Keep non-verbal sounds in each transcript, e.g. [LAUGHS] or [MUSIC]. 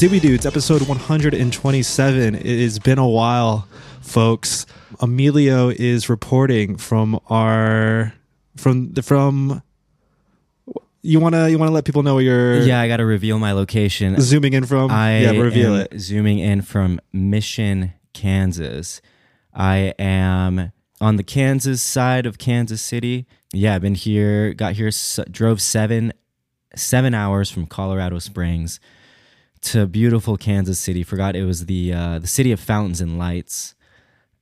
Dewy Dudes, episode 127. It has been a while, folks. Emilio is reporting from our from the from. You wanna you wanna let people know where you're Yeah, I got to reveal my location. zooming in from? I yeah, reveal am it. zooming in from Mission, Kansas. I am on the Kansas side of Kansas City. Yeah, I've been here, got here, s- drove seven seven hours from Colorado Springs to beautiful Kansas City. Forgot it was the uh, the city of fountains and lights.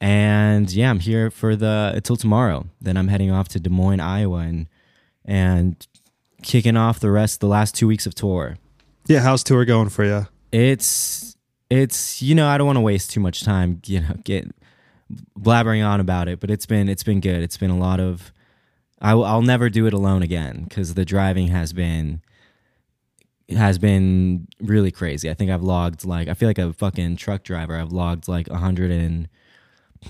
And yeah, I'm here for the until tomorrow. Then I'm heading off to Des Moines, Iowa, and and kicking off the rest the last two weeks of tour Yeah, how's tour going for you? it's it's you know i don't want to waste too much time you know get blabbering on about it but it's been it's been good it's been a lot of I, will- i'll never do it alone again because the driving has been has been really crazy i think i've logged like i feel like a fucking truck driver i've logged like 100 and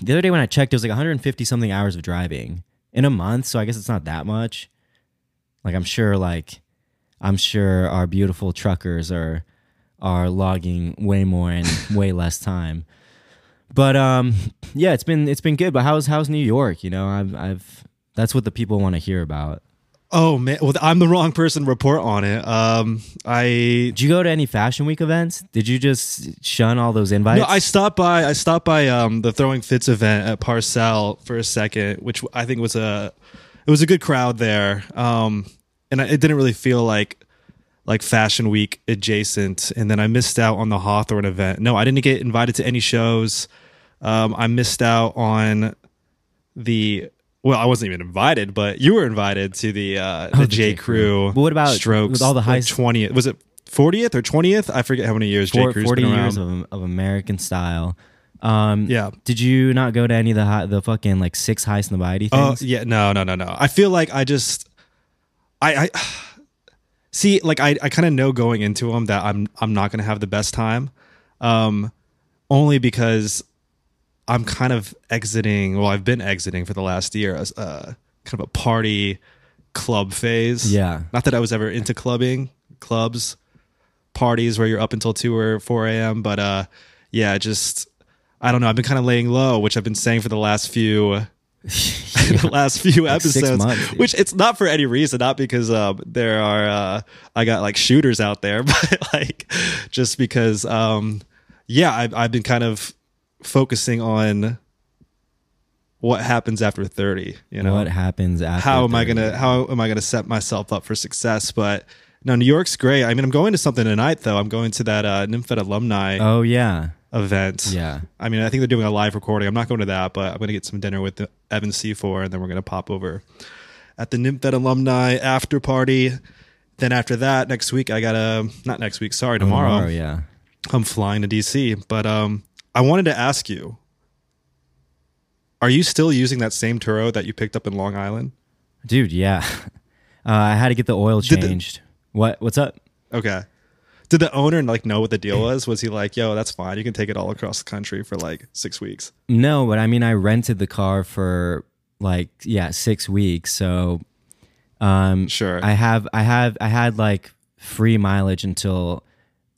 the other day when i checked it was like 150 something hours of driving in a month so i guess it's not that much like i'm sure like i'm sure our beautiful truckers are are logging way more and [LAUGHS] way less time. But um, yeah, it's been it's been good. But how's how's New York? You know, I've I've that's what the people want to hear about. Oh man, well I'm the wrong person to report on it. Um, I Did you go to any Fashion Week events? Did you just shun all those invites? No, I stopped by. I stopped by um, the Throwing Fits event at Parcel for a second, which I think was a it was a good crowd there. Um, and I, it didn't really feel like like Fashion Week adjacent. And then I missed out on the Hawthorne event. No, I didn't get invited to any shows. Um, I missed out on the. Well, I wasn't even invited, but you were invited to the uh, the, Oh, the J J. Crew. What about Strokes? with all the high- twentieth? Was it fortieth or twentieth? I forget how many years J Four- Crew's forty been years of, of American style. Um, Yeah. Did you not go to any of the high, the fucking like six Highsnobiety Oh things? yeah, no, no, no, no. I feel like I just, I, I [SIGHS] see, like I, I kind of know going into them that I'm, I'm not gonna have the best time, um, only because I'm kind of exiting. Well, I've been exiting for the last year as uh, kind of a party club phase. Yeah. not that I was ever into clubbing, clubs, parties where you're up until two or four a.m. But uh, yeah, just I don't know. I've been kind of laying low, which I've been saying for the last few [LAUGHS] [LAUGHS] the last few Like episodes, months, which it's not for any reason, not because um, there are uh, I got like shooters out there, [LAUGHS] but like just because um, yeah, I've I've been kind of focusing on what happens after thirty. You know, what happens after? how am I gonna how am I gonna set myself up for success? But no, New York's great. I mean, I'm going to something tonight though. I'm going to that uh, Nymphet alumni Oh yeah, event. yeah. I mean, I think they're doing a live recording. I'm not going to that, but I'm going to get some dinner with the Evan C4, and then we're going to pop over at the Nymphet alumni after party. Then after that, next week I got to not next week, sorry, tomorrow. Tomorrow, yeah. I'm flying to DC. But um, I wanted to ask you: Are you still using that same Turo that you picked up in Long Island? Dude, yeah. [LAUGHS] Uh, I had to get the oil Did the- changed. what? What's up? Okay. Did the owner like know what the deal was? Was he like, "Yo, that's fine. You can take it all across the country for like six weeks"? No, but I mean, I rented the car for like yeah six weeks. So, um, Sure. I have I have I had like free mileage until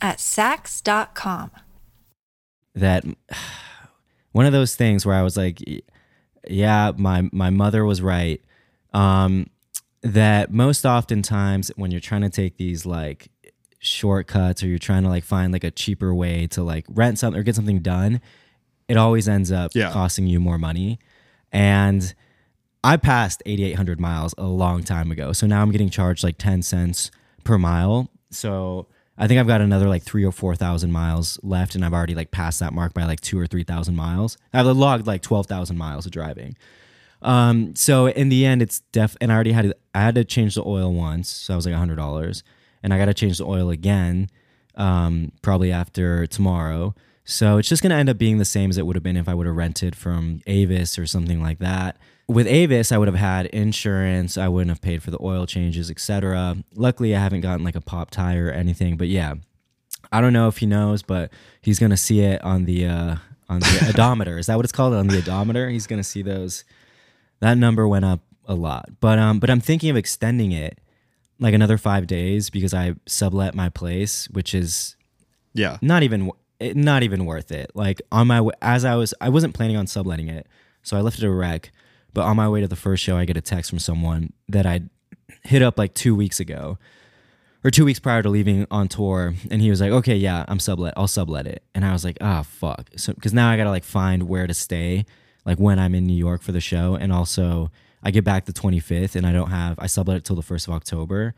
at Saks.com. that [SIGHS] one of those things where I was like, yeah, my my mother was right. Um, that most oftentimes when you're trying to take these like shortcuts or you're trying to like find like a cheaper way to like rent something or get something done, it always ends up Yeah. costing you more money. And I passed 8,800 miles a long time ago. So now I'm getting charged like 10 cents per mile. So I think I've got another like three or 4,000 miles left. And I've already like passed that mark by like two or 3,000 miles. I've logged like 12,000 miles of driving. Um, so in the end, it's def, and I already had, I had to change the oil once. So I was like $100 and I got to change the oil again. um, probably after tomorrow. So it's just going to end up being the same as it would have been if I would have rented from Avis or something like that. With Avis, I would have had insurance. I wouldn't have paid for the oil changes, etc. Luckily, I haven't gotten like a pop tire or anything. But yeah, I don't know if he knows, but he's going to see it on the uh, on the [LAUGHS] odometer. Is that what it's called on the odometer? He's going to see those. That number went up a lot, but um, but I'm thinking of extending it like another five days because I sublet my place, which is Yeah. not even not even worth it. Like on my as I was, I wasn't planning on subletting it, so I left it a wreck. But on my way to the first show, I get a text from someone that I hit up like two weeks ago, or two weeks prior to leaving on tour, and he was like, "Okay, yeah, I'm sublet. I'll sublet it." And I was like, "Ah, fuck." So because now I gotta like find where to stay, like when I'm in New York for the show, and also I get back the 25th, and I don't have I sublet it till the first of October.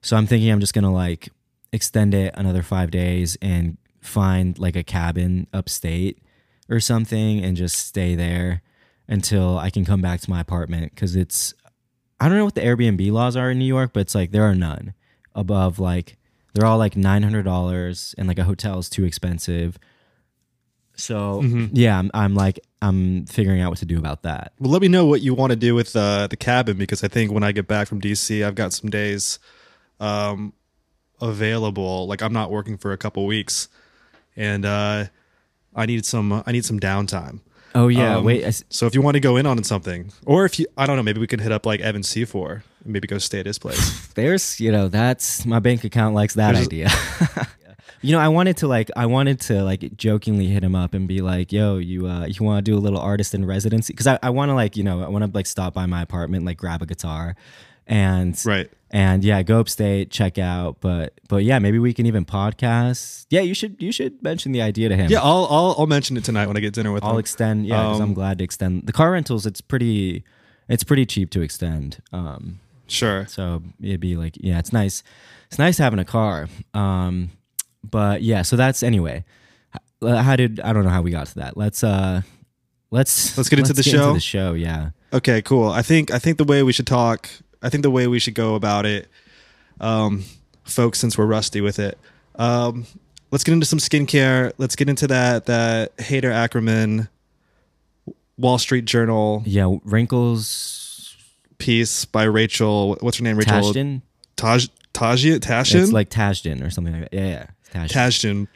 So I'm thinking I'm just gonna like extend it another five days and find like a cabin upstate or something and just stay there until I can come back to my apartment because it's I don't know what the Airbnb laws are in New York, but it's like there are none above like they're all like nine hundred dollars and like a hotel is too expensive. So yeah, I'm, I'm like I'm figuring out what to do about that. Well, let me know what you want to do with uh, the cabin because I think when I get back from DC, I've got some days um, available. Like I'm not working for a couple weeks, and uh, I need some I need some downtime. Oh yeah, Um, wait. S- So if you want to go in on something, or if you I don't know, maybe we can hit up like Evan C4 and maybe go stay at his place. [LAUGHS] there's you know that's my bank account likes that There's- idea [LAUGHS] you know i wanted to like i wanted to like jokingly hit him up and be like yo you uh you want to do a little artist in residency because i, I want to like you know i want to like stop by my apartment like grab a guitar and right. and yeah go upstate check out but but yeah maybe we can even podcast yeah you should you should mention the idea to him Yeah, I'll I'll, I'll mention it tonight when I get dinner with him. I'll him. extend yeah 'cause i'm Um, glad to extend the car rentals it's pretty it's pretty cheap to extend um sure. so it'd be like, yeah, it's nice. It's nice having a car. Um, but yeah, so that's anyway. How did I don't know how we got to that. Let's uh, let's Let's get into the show? the show, yeah. Okay, cool. I think I think the way we should talk, I think the way we should go about it, um, folks, since we're rusty with it, um, let's get into some skincare. Let's get into that that Haider Ackermann Wall Street Journal Yeah, wrinkles. piece by Rachel. What's her name? Rachel Tajden. Taj Tajia Tashin. It's like Tajden or something like that. Yeah, yeah. Tajden.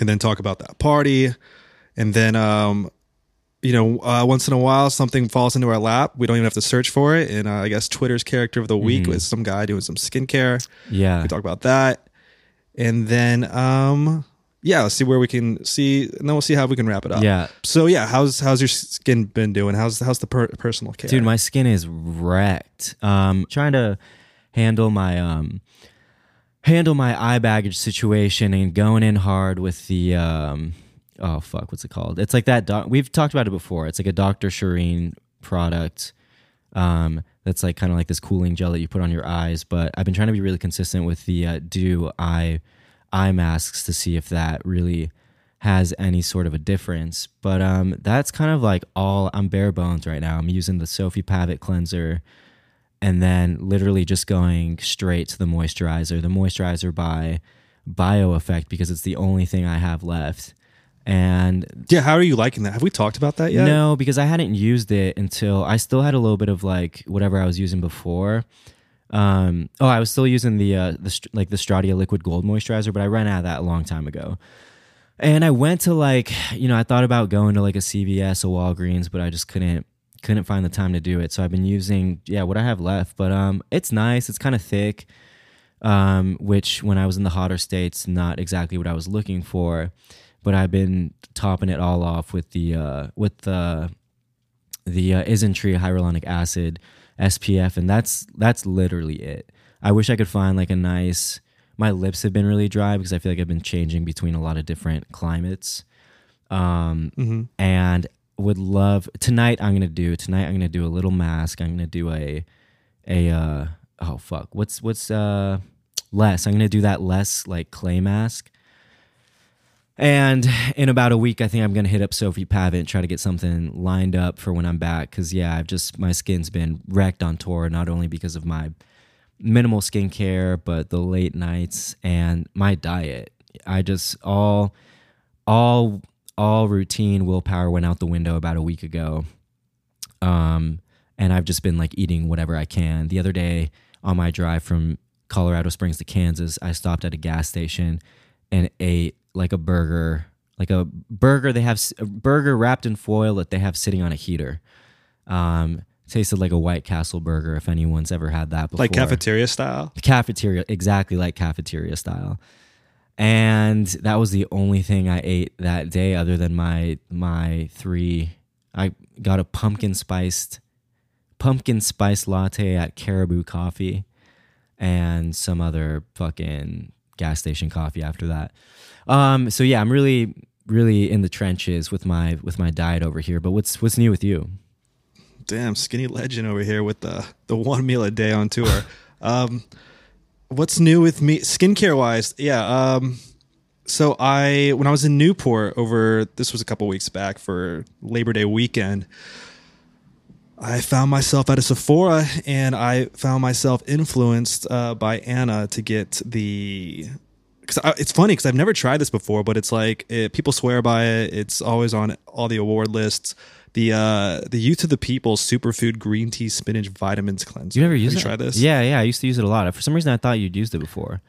And then talk about that party, and then um, you know, uh, once in a while something falls into our lap. We don't even have to search for it. And uh, I guess Twitter's character of the week Mm-hmm. was some guy doing some skincare. yeah. We talk about that, and then um, yeah, let's see where we can see, and then we'll see how we can wrap it up. Yeah. So yeah, how's how's your skin been doing? How's how's the per- personal care? Dude, my skin is wrecked. Um, trying to handle my um handle my eye baggage situation and going in hard with the um oh fuck, what's it called? It's like that doc- we've talked about it before. It's like a Dr. Shireen product. Um, that's like kind of like this cooling gel that you put on your eyes. But I've been trying to be really consistent with the uh, Dew eye eye masks to see if that really has any sort of a difference. But um, that's kind of like all I'm bare bones right now. I'm using the Sophie Pavitt cleanser and then literally just going straight to the moisturizer. The moisturizer by Bio Effect because it's the only thing I have left. And yeah, how are you liking that? Have we talked about that yet? no, because I hadn't used it until I still had a little bit of like whatever I was using before. Um, oh, I was still using the uh, the like the Stratia Liquid Gold Moisturizer, but I ran out of that a long time ago. And I went to like you know I thought about going to like a CVS, or Walgreens, but I just couldn't couldn't find the time to do it. So I've been using yeah what I have left, but um it's nice. It's kind of thick, um, which when I was in the hotter states, not exactly what I was looking for. But I've been topping it all off with the uh, with the the uh, Isntree hyaluronic acid SPF, and that's that's literally it. I wish I could find like a nice. My lips have been really dry because I feel like I've been changing between a lot of different climates, um, Mhm. and would love tonight. I'm gonna do tonight. I'm gonna do a little mask. I'm gonna do a a uh, oh fuck. What's what's uh less? I'm gonna do that less like clay mask. And in about a week, I think I'm gonna hit up Sophie Pavitt and try to get something lined up for when I'm back. Cause yeah, I've just my skin's been wrecked on tour, not only because of my minimal skincare, but the late nights and my diet. I just all all all routine willpower went out the window about a week ago. Um and I've just been like eating whatever I can. The other day on my drive from Colorado Springs to Kansas, I stopped at a gas station and ate like a burger, like a burger they have a burger wrapped in foil that they have sitting on a heater. Um, tasted like a White Castle burger if anyone's ever had that before. Like cafeteria style. Cafeteria, exactly like cafeteria style. And that was the only thing I ate that day, other than my my three. I got a pumpkin spiced pumpkin spice latte at Caribou Coffee, and some other fucking gas station coffee after that. Um, so yeah, I'm really really in the trenches with my with my diet over here. But what's what's new with you? Damn, skinny legend over here with the the one meal a day on tour. [LAUGHS] um, what's new with me skincare wise? Yeah. Um, so I when I was in Newport over this was a couple weeks back for Labor Day weekend. I found myself at a Sephora and I found myself influenced uh, by Anna to get the. Because it's funny because I've never tried this before, but it's like it, people swear by it. It's always on all the award lists. The uh, the Youth to the People Superfood Green Tea Spinach Vitamins Cleanser. You never used Have it? you tried this? Yeah, yeah. I used to use it a lot. For some reason, I thought you'd used it before.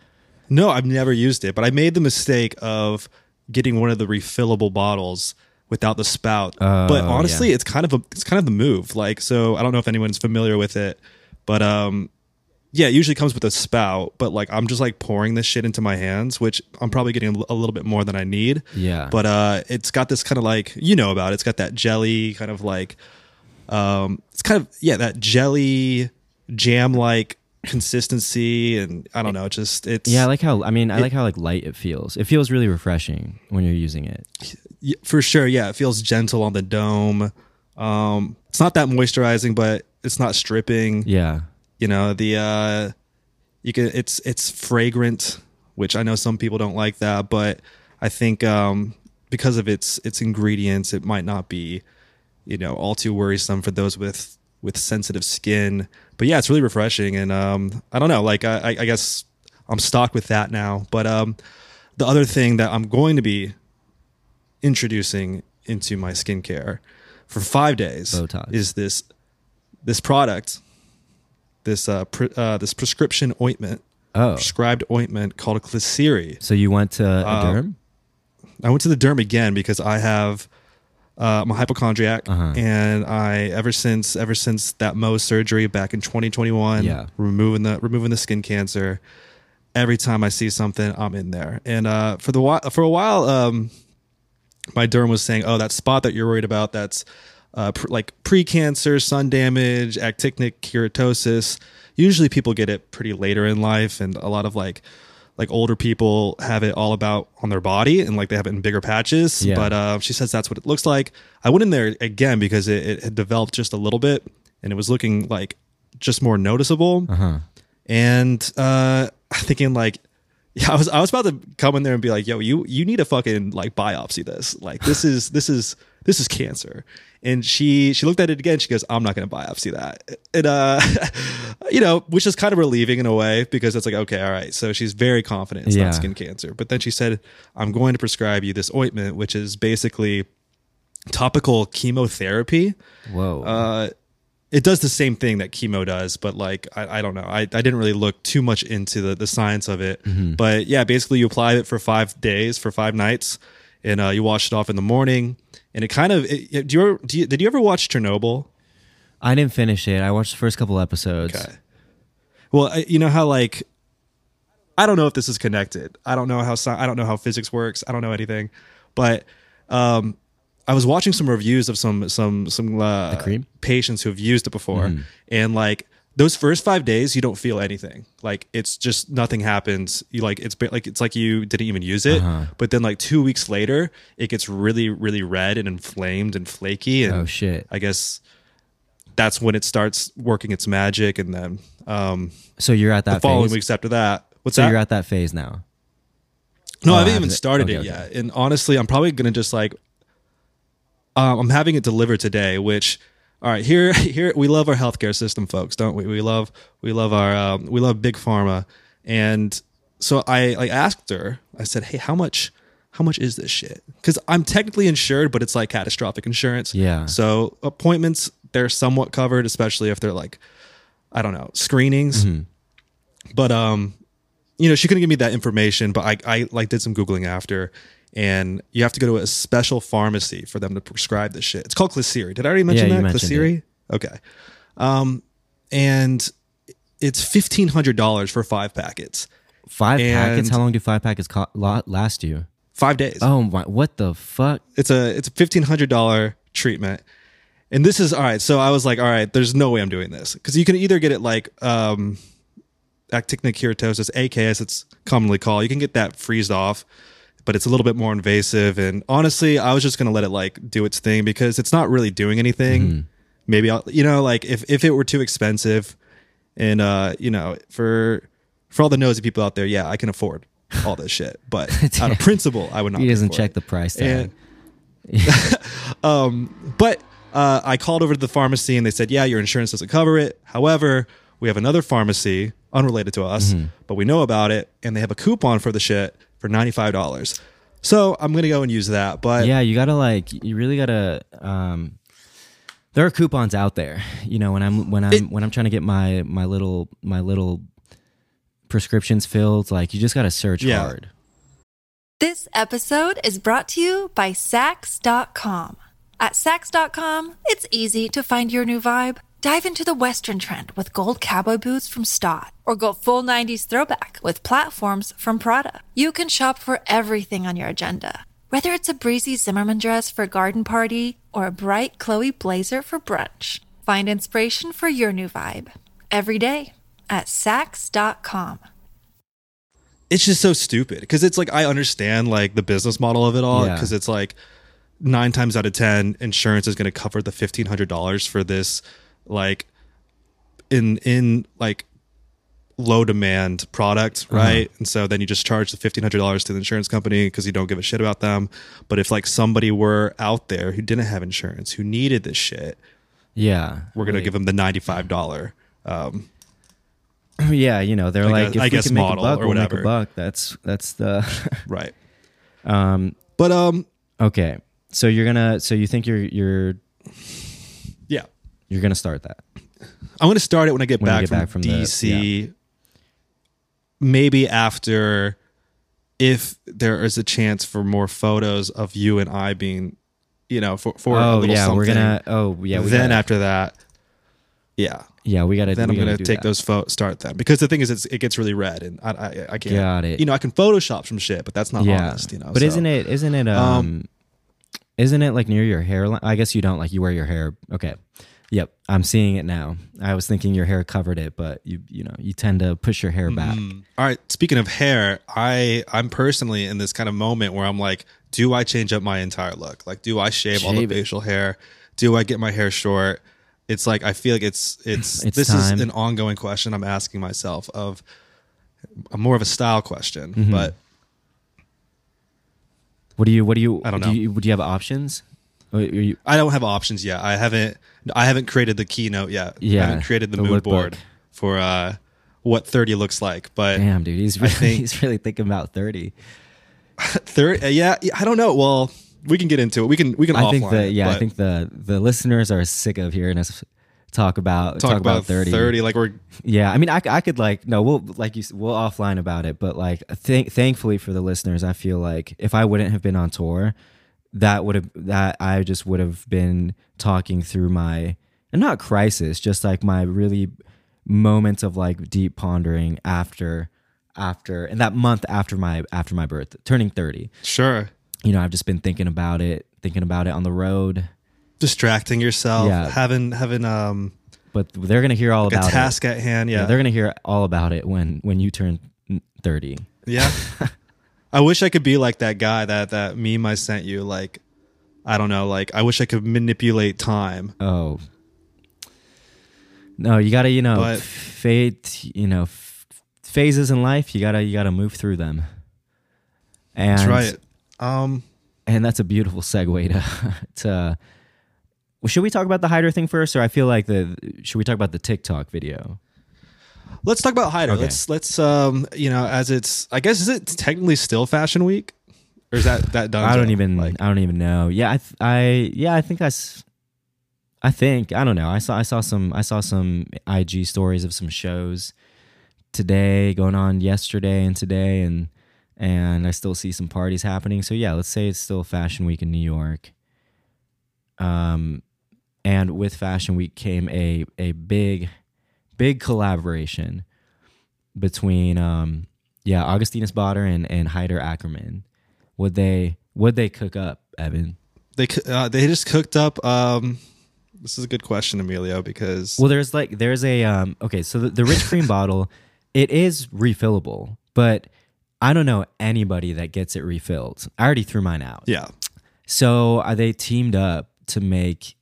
No, I've never used it, but I made the mistake of getting one of the refillable bottles without the spout. Oh, but honestly, yeah. it's kind of a it's kind of the move. Like, so I don't know if anyone's familiar with it, but um, yeah, it usually comes with a spout. But like, I'm just like pouring this shit into my hands, which I'm probably getting a little bit more than I need. Yeah. But uh, it's got this kind of like you know about it. It's got that jelly kind of like um, it's kind of yeah that jelly jam like consistency and I don't know, just it's Yeah, I like how. I mean, I like how like light it feels. It feels really refreshing when you're using it. For sure. Yeah, it feels gentle on the dome. Um, it's not that moisturizing, but it's not stripping. Yeah. You know the uh, you can it's it's fragrant, which I know some people don't like that, but I think um, because of its its ingredients, it might not be you know all too worrisome for those with with sensitive skin. But yeah, it's really refreshing, and um, I don't know, like I, I guess I'm stocked with that now. But um, the other thing that I'm going to be introducing into my skincare for five days Botox. is this this product, this uh, pre- uh this prescription ointment, Oh. prescribed ointment called Klisyri. So you went to a Uh, derm? I went to the derm again because I have uh, I'm a hypochondriac, Uh-huh. and I ever since ever since that Mohs surgery back in 2021, Yeah. removing the removing the skin cancer. Every time I see something, I'm in there. And uh, for the while, for a while, um, my derm was saying, "Oh, that spot that you're worried about, that's uh, pr- like pre-cancer, sun damage, actinic keratosis. Usually, people get it pretty later in life, and a lot of like like older people have it all about on their body, and like they have it in bigger patches. Yeah. But uh, she says that's what it looks like. I went in there again because it, it had developed just a little bit, and it was looking like just more noticeable Uh-huh. and uh thinking like yeah, I was I was about to come in there and be like, "Yo, you you need to fucking like biopsy this. Like this is this is this is cancer." And she she looked at it again. She goes, "I'm not going to biopsy that." And uh, [LAUGHS] you know, which is kind of relieving in a way because it's like, okay, all right. So she's very confident it's Yeah. not skin cancer. But then she said, "I'm going to prescribe you this ointment, which is basically topical chemotherapy." Whoa. uh, it does the same thing that chemo does, but like I, I don't know. I, I didn't really look too much into the, the science of it. But yeah, basically you apply it for five days, for five nights, and uh, you wash it off in the morning. And it kind of it, it- do you, ever, do you did you ever watch Chernobyl? I didn't finish it. I watched the first couple episodes. Okay. Well, I, you know how like I don't know if this is connected. I don't know how I don't know how physics works. I don't know anything, but um, I was watching some reviews of some some some uh, patients who have used it before, and like those first five days, you don't feel anything. Like it's just nothing happens. You like it's like it's like you didn't even use it. But then like two weeks later, it gets really really red and inflamed and flaky. And Oh, shit. I guess that's when it starts working its magic, and then um, So you're at that the following phase. weeks after that. What's so that? you're at that phase now. no, Oh, I haven't even started okay, it okay. yet. And honestly, I'm probably gonna just like, um, I'm having it delivered today. Which, all right, here, [LAUGHS] here we love our healthcare system, folks, don't we? We love, we love our, um, we love big pharma, and so I like asked her. I said, "Hey, how much? How much is this shit?" Because I'm technically insured, but it's like catastrophic insurance. Yeah. So appointments they're somewhat covered, especially if they're like, I don't know, screenings. But um, you know, she couldn't give me that information. But I I like did some googling after. And you have to go to a special pharmacy for them to prescribe this shit. It's called Klisyri. Did I already mention Yeah, that? Klisyri? Okay. Um, and it's fifteen hundred dollars for five packets, Five packets. How long do five packets co- last you? five days. Oh my! What the fuck? It's a it's a fifteen hundred dollar treatment, and this is all right. So I was like, all right, there's no way I'm doing this because you can either get it like um, actinic keratosis, AKS, it's commonly called. You can get that freezed off, but it's a little bit more invasive. And honestly, I was just gonna let it like do its thing because it's not really doing anything. Maybe I'll, you know, like if if it were too expensive, and uh, you know, for for all the nosy people out there, yeah, I can afford all this shit, but [LAUGHS] out of principle, I would not. He doesn't check it. the price tag. [LAUGHS] Um, but uh, I called over to the pharmacy and they said, yeah, your insurance doesn't cover it. However, we have another pharmacy unrelated to us, Mm-hmm. but we know about it, and they have a coupon for the shit for ninety five dollars. So I'm gonna go and use that. But yeah, you gotta like, you really gotta. Um, there are coupons out there. You know, when I'm when I'm It- when I'm trying to get my my little my little prescriptions filled, like you just gotta search Yeah. hard. This episode is brought to you by Saks.com. At Saks.com, it's easy to find your new vibe. Dive into the Western trend with gold cowboy boots from Staud, or go full 90s throwback with platforms from Prada. You can shop for everything on your agenda, whether it's a breezy Zimmermann dress for a garden party or a bright Chloe blazer for brunch. Find inspiration for your new vibe every day at Saks.com. it's just so stupid because it's like I understand like the business model of it all Yeah. because it's like nine times out of ten insurance is going to cover the fifteen hundred dollars for this like in in like low demand product right and so then you just charge the fifteen hundred dollars to the insurance company because you don't give a shit about them but if like somebody were out there who didn't have insurance who needed this shit Yeah, we're going to give them the ninety five dollar um [CLEARS THROAT] Yeah, you know, they're I like, guess- if I we guess can make a buck, or we'll make a buck. That's that's the. [LAUGHS] right um. but um Okay, so you're gonna. So you think you're you're you're gonna start that? I'm to start it when I get, When back, get from back from the- DC. Maybe after, if there is a chance for more photos of you and I being, you know, for for a oh little yeah, we're gonna. Oh yeah, we then gotta, after that, yeah, yeah, we gotta. then we I'm going gotta to take that. those photos, start them because the thing is, it's, it gets really red, and I I, I can't. Got it. You know, I can Photoshop some shit, but that's not yeah, honest. You know, but so- isn't it? Isn't it? Um, isn't it like near your hairline? I guess you don't like you wear your hair. Okay. Yep, I'm seeing it now. I was thinking your hair covered it, but you you know you tend to push your hair back. All right. Speaking of hair, I I'm personally in this kind of moment where I'm like, do I change up my entire look? Like, do I shave, all the Shave it. facial hair? Do I get my hair short? It's like I feel like it's [CLEARS THROAT] it's, It's this time. is an ongoing question I'm asking myself of a more of a style question, Mm-hmm. but What do you? What do you? I don't do know. You, do you have options? You- I don't have options yet. I haven't I haven't created the keynote yet. Yeah, I haven't created the, the mood board for uh what 30 looks like, but damn, dude, he's really, think- [LAUGHS] he's really thinking about thirty. [LAUGHS] third, yeah, yeah, I don't know. Well, we can get into it. We can we can I offline think the it, yeah, I think the the listeners are sick of hearing us talk about talk, about, 30. 30. like we're Yeah, I mean, I, I could like no, we'll like you, we'll offline about it, but like, th- thankfully for the listeners, I feel like if I wouldn't have been on tour, that would have that I just would have been talking through my and not crisis, just like my really moments of like deep pondering after after and that month after my after my birth, turning thirty. sure You know, I've just been thinking about it, thinking about it on the road. distracting yourself, Yeah. having having um But they're gonna hear all a about it. task at hand. Yeah, Yeah, they're gonna hear all about it when when you turn thirty. yeah. [LAUGHS] I wish I could be like that guy that that meme I sent you. Like, I don't know. Like, I wish I could manipulate time. Oh. No, you gotta, you know, But- fate, you know, f- phases in life. You gotta, you gotta move through them. And That's right. Um, and that's a beautiful segue to [LAUGHS] to. Well, should we talk about the Haider thing first, or I feel like the should we talk about the TikTok video? Let's talk about Haider. Okay. Let's let's um you know as it's I guess is it technically still Fashion Week or is that that done? I don't even like I don't even know. Yeah, I th- I yeah, I think i think I don't know. I saw I saw some I saw some IG stories of some shows today going on yesterday and today and and I still see some parties happening. So yeah, let's say it's still Fashion Week in New York. Um and with Fashion Week came a a big big collaboration between um yeah, Augustinus Bader and and Haider Ackermann would they would they cook up evan? They uh, they just cooked up um this is a good question Emilio because well there's like there's a um okay so the, the rich cream [LAUGHS] bottle it is refillable but i don't know anybody that gets it refilled. I already threw mine out. Yeah. So uh, they teamed up to make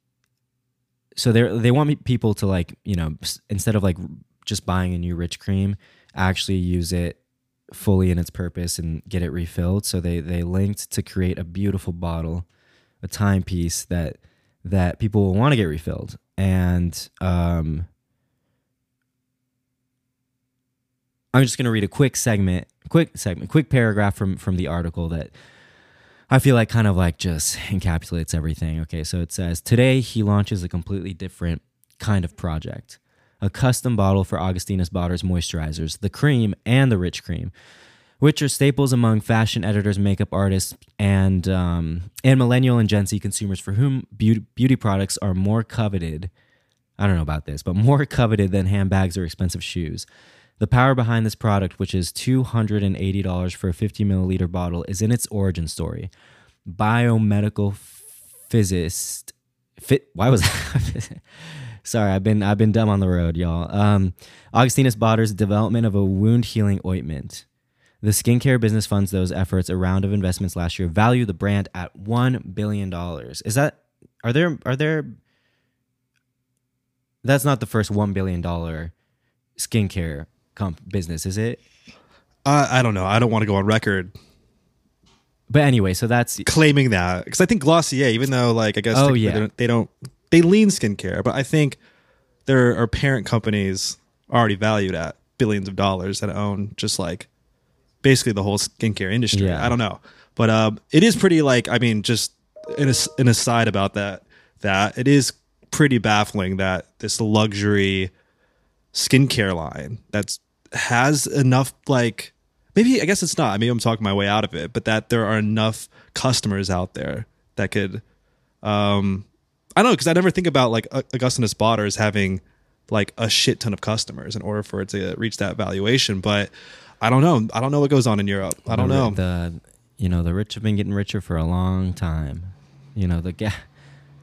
so they they want people to like you know instead of like just buying a new rich cream actually use it fully in its purpose and get it refilled. So they they linked to create a beautiful bottle a timepiece that that people will want to get refilled. And um i'm just going to read a quick segment quick segment quick paragraph from from the article that I feel like kind of like just [LAUGHS] encapsulates everything. Okay, so it says today he launches a completely different kind of project. A custom bottle for Augustinus Bader's moisturizers, the cream and the rich cream, which are staples among fashion editors, makeup artists, and um, and millennial and Gen Z consumers for whom beauty, beauty products are more coveted. I don't know about this, but more coveted than handbags or expensive shoes. The power behind this product, which is $280 for a 50 milliliter bottle, is in its origin story. Biomedical physicist, fit. Why was that? [LAUGHS] Sorry, I've been I've been dumb on the road, y'all. Um, Augustinus Bader's development of a wound healing ointment. The skincare business funds those efforts. A round of investments last year value the brand at one billion dollars. Is that are there are there? That's not the first one billion dollar skincare comp business, is it? I I don't know I don't want to go on record But anyway, so that's claiming that because I think Glossier even though like I guess Oh, yeah. they, don't, they don't they lean skincare but I think there are parent companies already valued at billions of dollars that own just like basically the whole skincare industry. Yeah. I don't know, but um, it is pretty like I mean, just in a, an aside about that, that it is pretty baffling that this luxury skincare line that's has enough like maybe I guess it's not. Maybe I'm talking my way out of it, but that there are enough customers out there that could um I don't know because I never think about like Augustinus Bader as having like a shit ton of customers in order for it to reach that valuation. But I don't know. I don't know what goes on in Europe. I don't the, know. The you know the rich have been getting richer for a long time. You know the gap,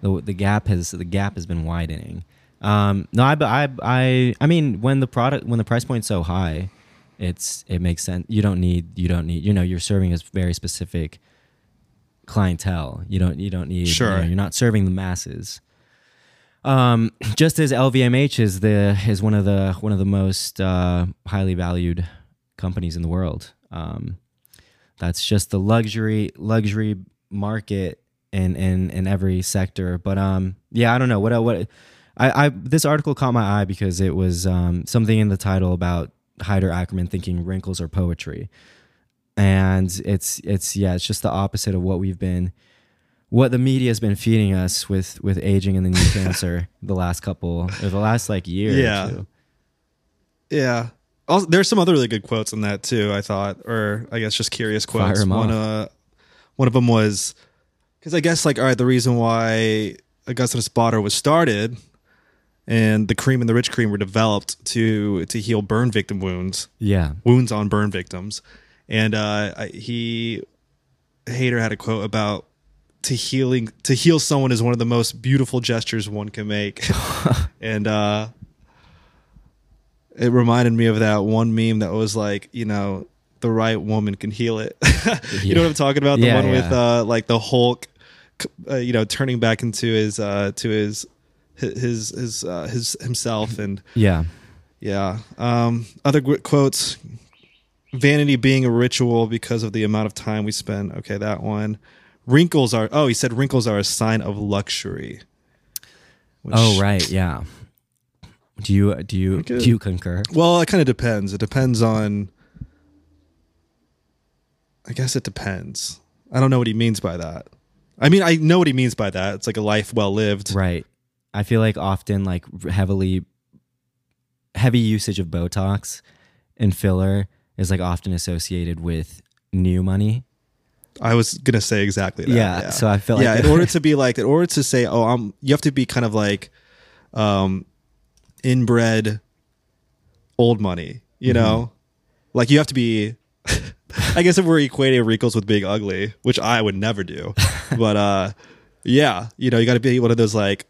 the the gap has the gap has been widening. Um, no, I, I I I mean when the product when the price point's so high, it's it makes sense. You don't need you don't need you know you're serving a very specific clientele. You don't you don't need Sure. you know, you're not serving the masses. Um, just as LVMH is the is one of the one of the most uh, highly valued companies in the world. Um, that's just the luxury luxury market in in in every sector. But um, yeah, I don't know what what I, I this article caught my eye because it was um, something in the title about Haider Ackermann thinking wrinkles are poetry, and it's it's yeah, it's just the opposite of what we've been what the media has been feeding us with with aging and the new [LAUGHS] cancer the last couple or the last like year Yeah. Yeah. Also, there's some other really good quotes in that too. I thought, or I guess just curious quotes. One, uh, one of them was because I guess like all right, the reason why Augustus Bader was started and the cream and the rich cream were developed to to heal burn victim wounds, yeah. Wounds on burn victims, and uh, I, he Haider had a quote about to healing to heal someone is one of the most beautiful gestures one can make, [LAUGHS] and uh, it reminded me of that one meme that was like, you know, the right woman can heal it. [LAUGHS] you know what I'm talking about? The Yeah, one with uh, like the Hulk, uh, you know, turning back into his uh, to his his his uh, his himself and yeah yeah. Um, other qu- quotes: "Vanity being a ritual because of the amount of time we spend." Okay, that one. Wrinkles are. Oh, he said wrinkles are a sign of luxury. Which, oh right yeah Do you do you good. do you concur? Well, it kind of depends. It depends on. I guess it depends. I don't know what he means by that. I mean, I know what he means by that. It's like a life well lived. Right. I feel like often like heavily heavy usage of Botox and filler is like often associated with new money. I was gonna say exactly that. Yeah, so I felt yeah. like- in order [LAUGHS] to be like, in order to say, oh, I'm, you have to be kind of like, um, inbred, old money. You Mm-hmm. know, like you have to be. [LAUGHS] I guess if we're equating wrinkles with being ugly, which I would never do, [LAUGHS] but uh, yeah, you know, you got to be one of those like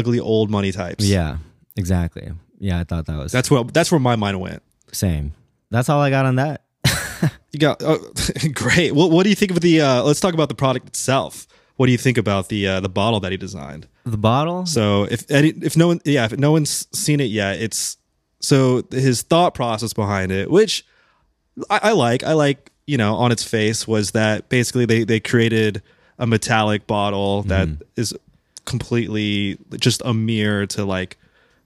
ugly old money types. Yeah, exactly. Yeah, I thought that was that's what that's where my mind went. same. That's all I got on that. You got oh, [LAUGHS] great. Well, what do you think of the? Uh, let's talk about the product itself. What do you think about the uh, the bottle that he designed? The bottle? So if any, if no one yeah if no one's seen it yet, it's so his thought process behind it, which I, I like. I like you know on its face was that basically they they created a metallic bottle that is completely just a mirror to like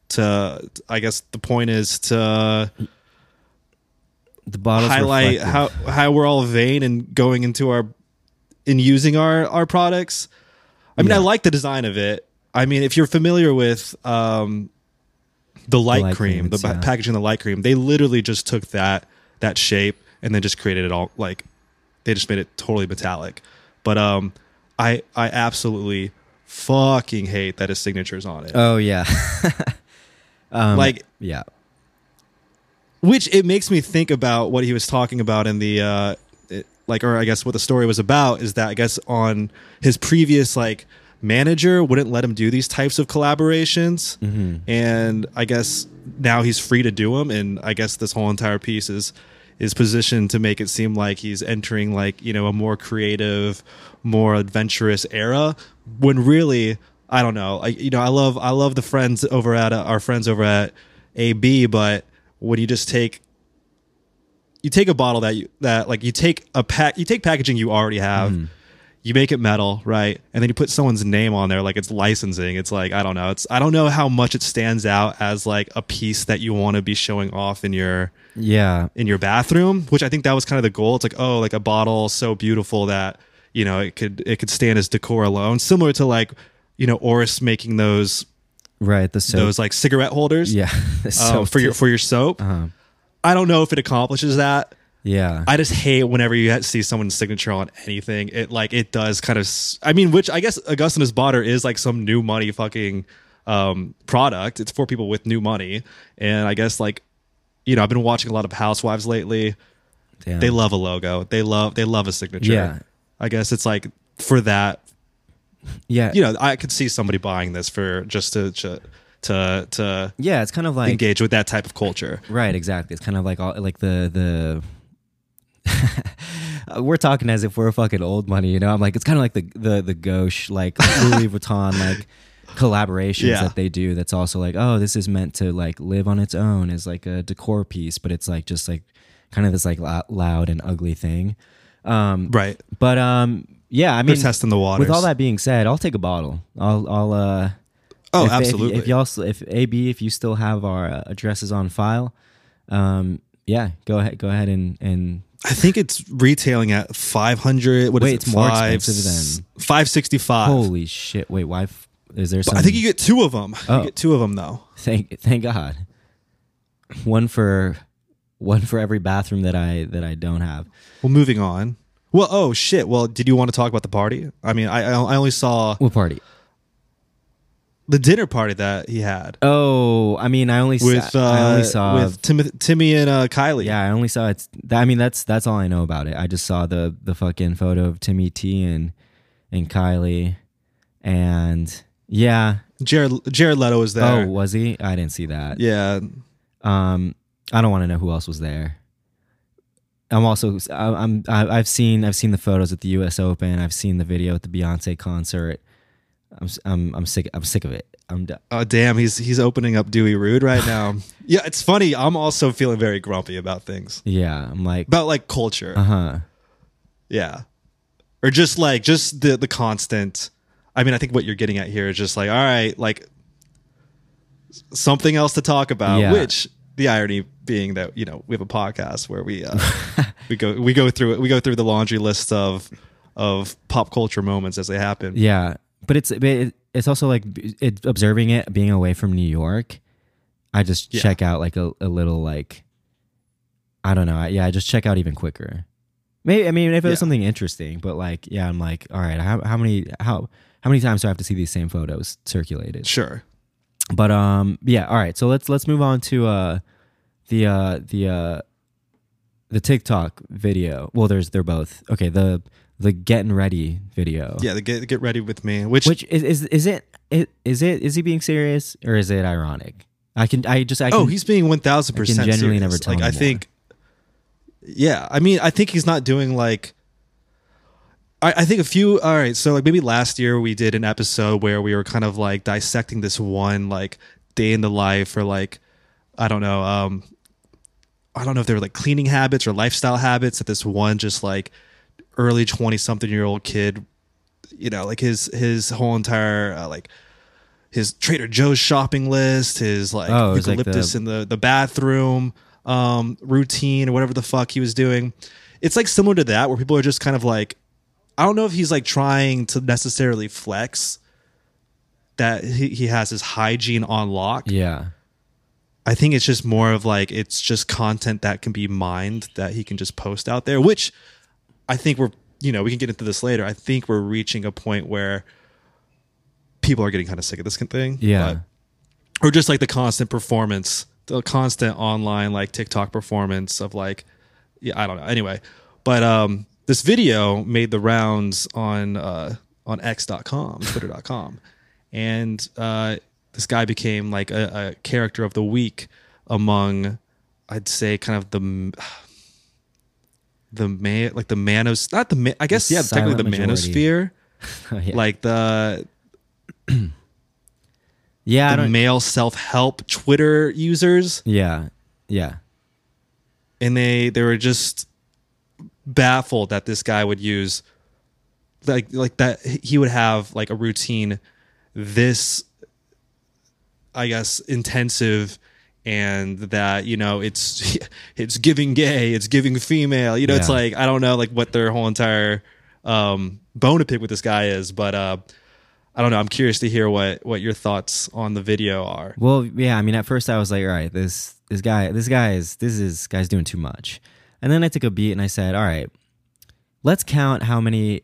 to I guess the point is to The bottle's highlight reflective. how how we're all vain and going into our in using our our products. I mean, I like the design of it. I mean, if you're familiar with um, the light, light cream, cream, the yeah. packaging the light cream, they literally just took that that shape and then just created it all like they just made it totally metallic. But um, I I absolutely fucking hate that his signature's on it. Oh yeah. [LAUGHS] um, like yeah. which it makes me think about what he was talking about in the uh it, like or i guess what the story was about is that i guess on his previous like manager wouldn't let him do these types of collaborations and i guess now he's free to do them and i guess this whole entire piece is is positioned to make it seem like he's entering like you know a more creative more adventurous era when really i don't know I, you know i love i love the friends over at uh, our friends over at ab but when you just take you take a bottle that you that like you take a pack you take packaging you already have you make it metal right and then you put someone's name on there like it's licensing it's like i don't know it's i don't know how much it stands out as like a piece that you want to be showing off in your Yeah. in your bathroom which i think that was kind of the goal it's like oh like a bottle so beautiful that you know it could it could stand as decor alone similar to like you know oris making those Right. The soap. those like cigarette holders yeah. [LAUGHS] Um, for your for your soap Uh-huh. i don't know if it accomplishes that Yeah. I just hate whenever you see someone's signature on anything. It like it does kind of. I mean, which I guess Augustinus Bader is like some new money fucking um, product. It's for people with new money, and I guess like you know I've been watching a lot of Housewives lately. Damn. They love a logo. They love they love a signature. Yeah. I guess it's like for that. yeah. You know, I could see somebody buying this for just to to to, to yeah. It's kind of like engage with that type of culture. Right, exactly. It's kind of like all like the the [LAUGHS] we're talking as if we're fucking old money, you know. I'm like it's kind of like the the the gauche like [LAUGHS] Louis Vuitton like collaborations Yeah. that they do. That's also like oh, this is meant to like live on its own as like a decor piece, but it's like just like kind of this like loud and ugly thing. Um, Right. but um, yeah, I mean, testing the waters. With all that being said, I'll take a bottle. I'll I'll uh. Oh, if, if- absolutely. If, y'all, if AB, if you still have our uh, addresses on file, um, yeah, go ahead, go ahead and and I think it's retailing at five hundred. What is Wait, it? it's more Five- expensive than- five sixty five. holy shit! Wait, why? f- Is there some? I think you get two of them. Oh. You get oh. two of them though. thank thank God. One for one for every bathroom that I that I don't have. Well, moving on. Well, oh shit. Well, did you want to talk about the party? I mean, I I only saw What party? The dinner party that he had Oh, I mean, I only with saw, uh, I only saw with Tim- Timmy and uh, Kylie. Yeah, I only saw it. I mean, that's that's all I know about it. I just saw the the fucking photo of Timmy T and and Kylie, and yeah. Jared Jared Leto was there. Oh, was he? I didn't see that. yeah. Um, I don't want to know who else was there. I'm also I- I'm I- I've seen I've seen the photos at the U.S. Open. I've seen the video at the Beyonce concert. I'm I'm I'm sick I'm sick of it. I'm done. Oh damn, he's he's opening up Dewy Rude right [LAUGHS] now. yeah, it's funny. I'm also feeling very grumpy about things Yeah, I'm like about like culture. uh huh. Yeah. Or just like just the the constant I mean, I think what you're getting at here is just like, all right, like something else to talk about. Yeah. Which the irony being that you know we have a podcast where we uh, [LAUGHS] we go we go through it we go through the laundry list of of pop culture moments as they happen. Yeah, but it's it's also like it, observing it being away from New York. I just Yeah. check out like a, a little like I don't know. I, yeah, I just check out even quicker. Maybe I mean if it was Yeah. something interesting, but like yeah, I'm like all right. How how many how how many times do I have to see these same photos circulated? Sure. But um yeah, all right. So let's let's move on to uh the uh the uh the TikTok video. Well, there's they're both. Okay, the the getting ready video. Yeah, the get get ready with me. Which, Which is is is it is it is he being serious or is it ironic? I can I just I can, oh, he's being one thousand percent. Genuinely never tell Like I anymore. think. Yeah, I mean, I think he's not doing like. I, I think a few. All right, so like maybe last year we did an episode where we were kind of like dissecting this one like day in the life or like I don't know. um I don't know if they were like cleaning habits or lifestyle habits that this one just like early 20 something year old kid you know like his his whole entire uh, like his Trader Joe's shopping list, his like Oh, was like eucalyptus the- in the the bathroom um routine or whatever the fuck he was doing. It's like similar to that where people are just kind of like I don't know if he's like trying to necessarily flex that he, he has his hygiene on lock. yeah. I think it's just more of like it's just content that can be mined that he can just post out there, which I think we're you know we can get into this later. I think we're reaching a point where people are getting kind of sick of this thing. Yeah. But- or just like the constant performance, the constant online like TikTok performance of like yeah I don't know. Anyway, but um this video made the rounds on uh on x.com, twitter.com. And uh this guy became like a, a character of the week among I'd say kind of the the man like the manos not the I guess The yeah technically the majority. manosphere [LAUGHS] oh, yeah. like the [CLEARS THROAT] yeah, the male self-help Twitter users Yeah. Yeah. and they they were just baffled that this guy would use like like that he would have like a routine this I guess intensive and that you know it's [LAUGHS] it's giving gay it's giving female you know it's like I don't know like what their whole entire um bone to pick with this guy is but uh I don't know I'm curious to hear what what your thoughts on the video are Well, yeah, I mean at first I was like, all right, this this guy this guy is this is guy's doing too much. And then I took a beat and I said, all right, let's count how many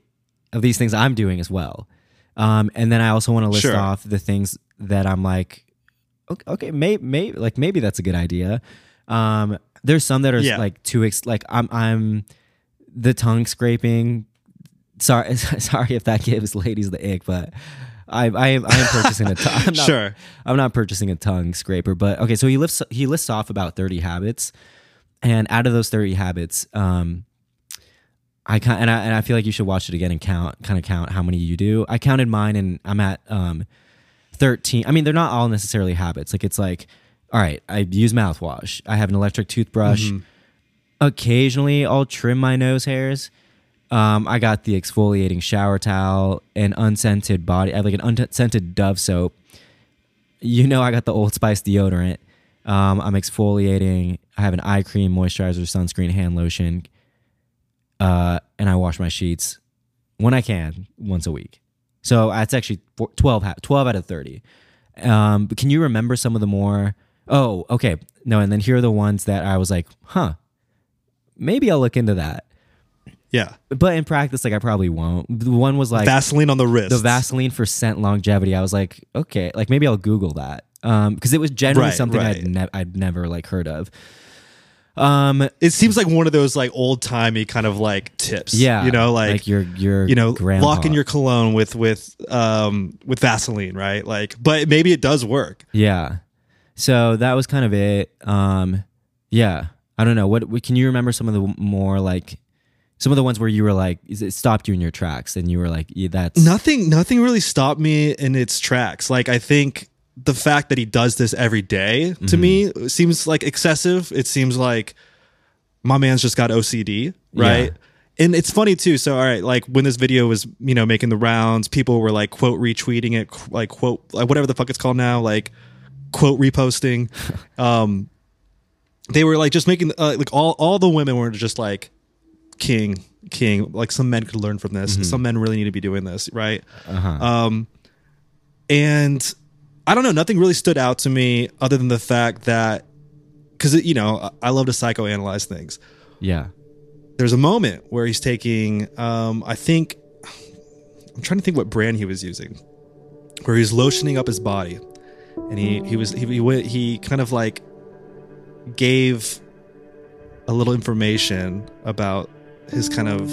of these things I'm doing as well. Um, and then I also want to list Sure. off the things that I'm like, okay, okay maybe, maybe like maybe that's a good idea. Um, there's some that are Yeah. like too ex- like I'm I'm the tongue scraping. Sorry, [LAUGHS] sorry if that gives ladies the ick, but I I am I am purchasing a [LAUGHS] tongue. I'm not, Sure. I'm not purchasing a tongue scraper, but okay. So he lists he lists off about 30 habits, and out of those 30 habits, um, I kind and I and I feel like you should watch it again and count kind of count how many you do. I counted mine, and I'm at um 13. I mean, they're not all necessarily habits. Like it's like, all right, I use mouthwash. I have an electric toothbrush. Occasionally, I'll trim my nose hairs. Um, I got the exfoliating shower towel, an unscented body. I have like an unscented Dove soap. You know, I got the Old Spice deodorant. Um, I'm exfoliating. I have an eye cream, moisturizer, sunscreen, hand lotion, uh, and I wash my sheets when I can once a week. So that's actually four- 12, 12 out of 30. Um, but can you remember some of the more? Oh, okay. No, and then here are the ones that I was like, huh, maybe I'll look into that. yeah But in practice, like I probably won't. The one was like Vaseline on the wrist the Vaseline for scent longevity. I was like, okay, like maybe I'll Google that Um, because it was generally Right, something right. I'd ne- I'd never like heard of. Um, it seems like one of those like old timey kind of like tips. yeah, you know, like, like your your you know, grandpa. locking your cologne with with um with Vaseline, right? Like, but maybe it does work. Yeah. So that was kind of it. Um, yeah. I don't know. What, can you remember some of the more like some of the ones where you were like it stopped you in your tracks and you were like yeah, that's Nothing, nothing really stopped me in its tracks. Like, I think the fact that he does this every day to me seems like excessive. It seems like my man's just got OCD, right? And it's funny too. So, all right, like when this video was, you know, making the rounds, people were like quote retweeting it, like quote, like whatever the fuck it's called now, like quote reposting. [LAUGHS] Um, they were like just making uh, like all all the women were just like king king like some men could learn from this some men really need to be doing this right Uh-huh. um and i don't know nothing really stood out to me other than the fact that because you know I- love to psychoanalyze things yeah. there's a moment where he's taking um i think i'm trying to think what brand he was using where he's lotioning up his body and he he was he he, went, he kind of like gave a little information about his kind of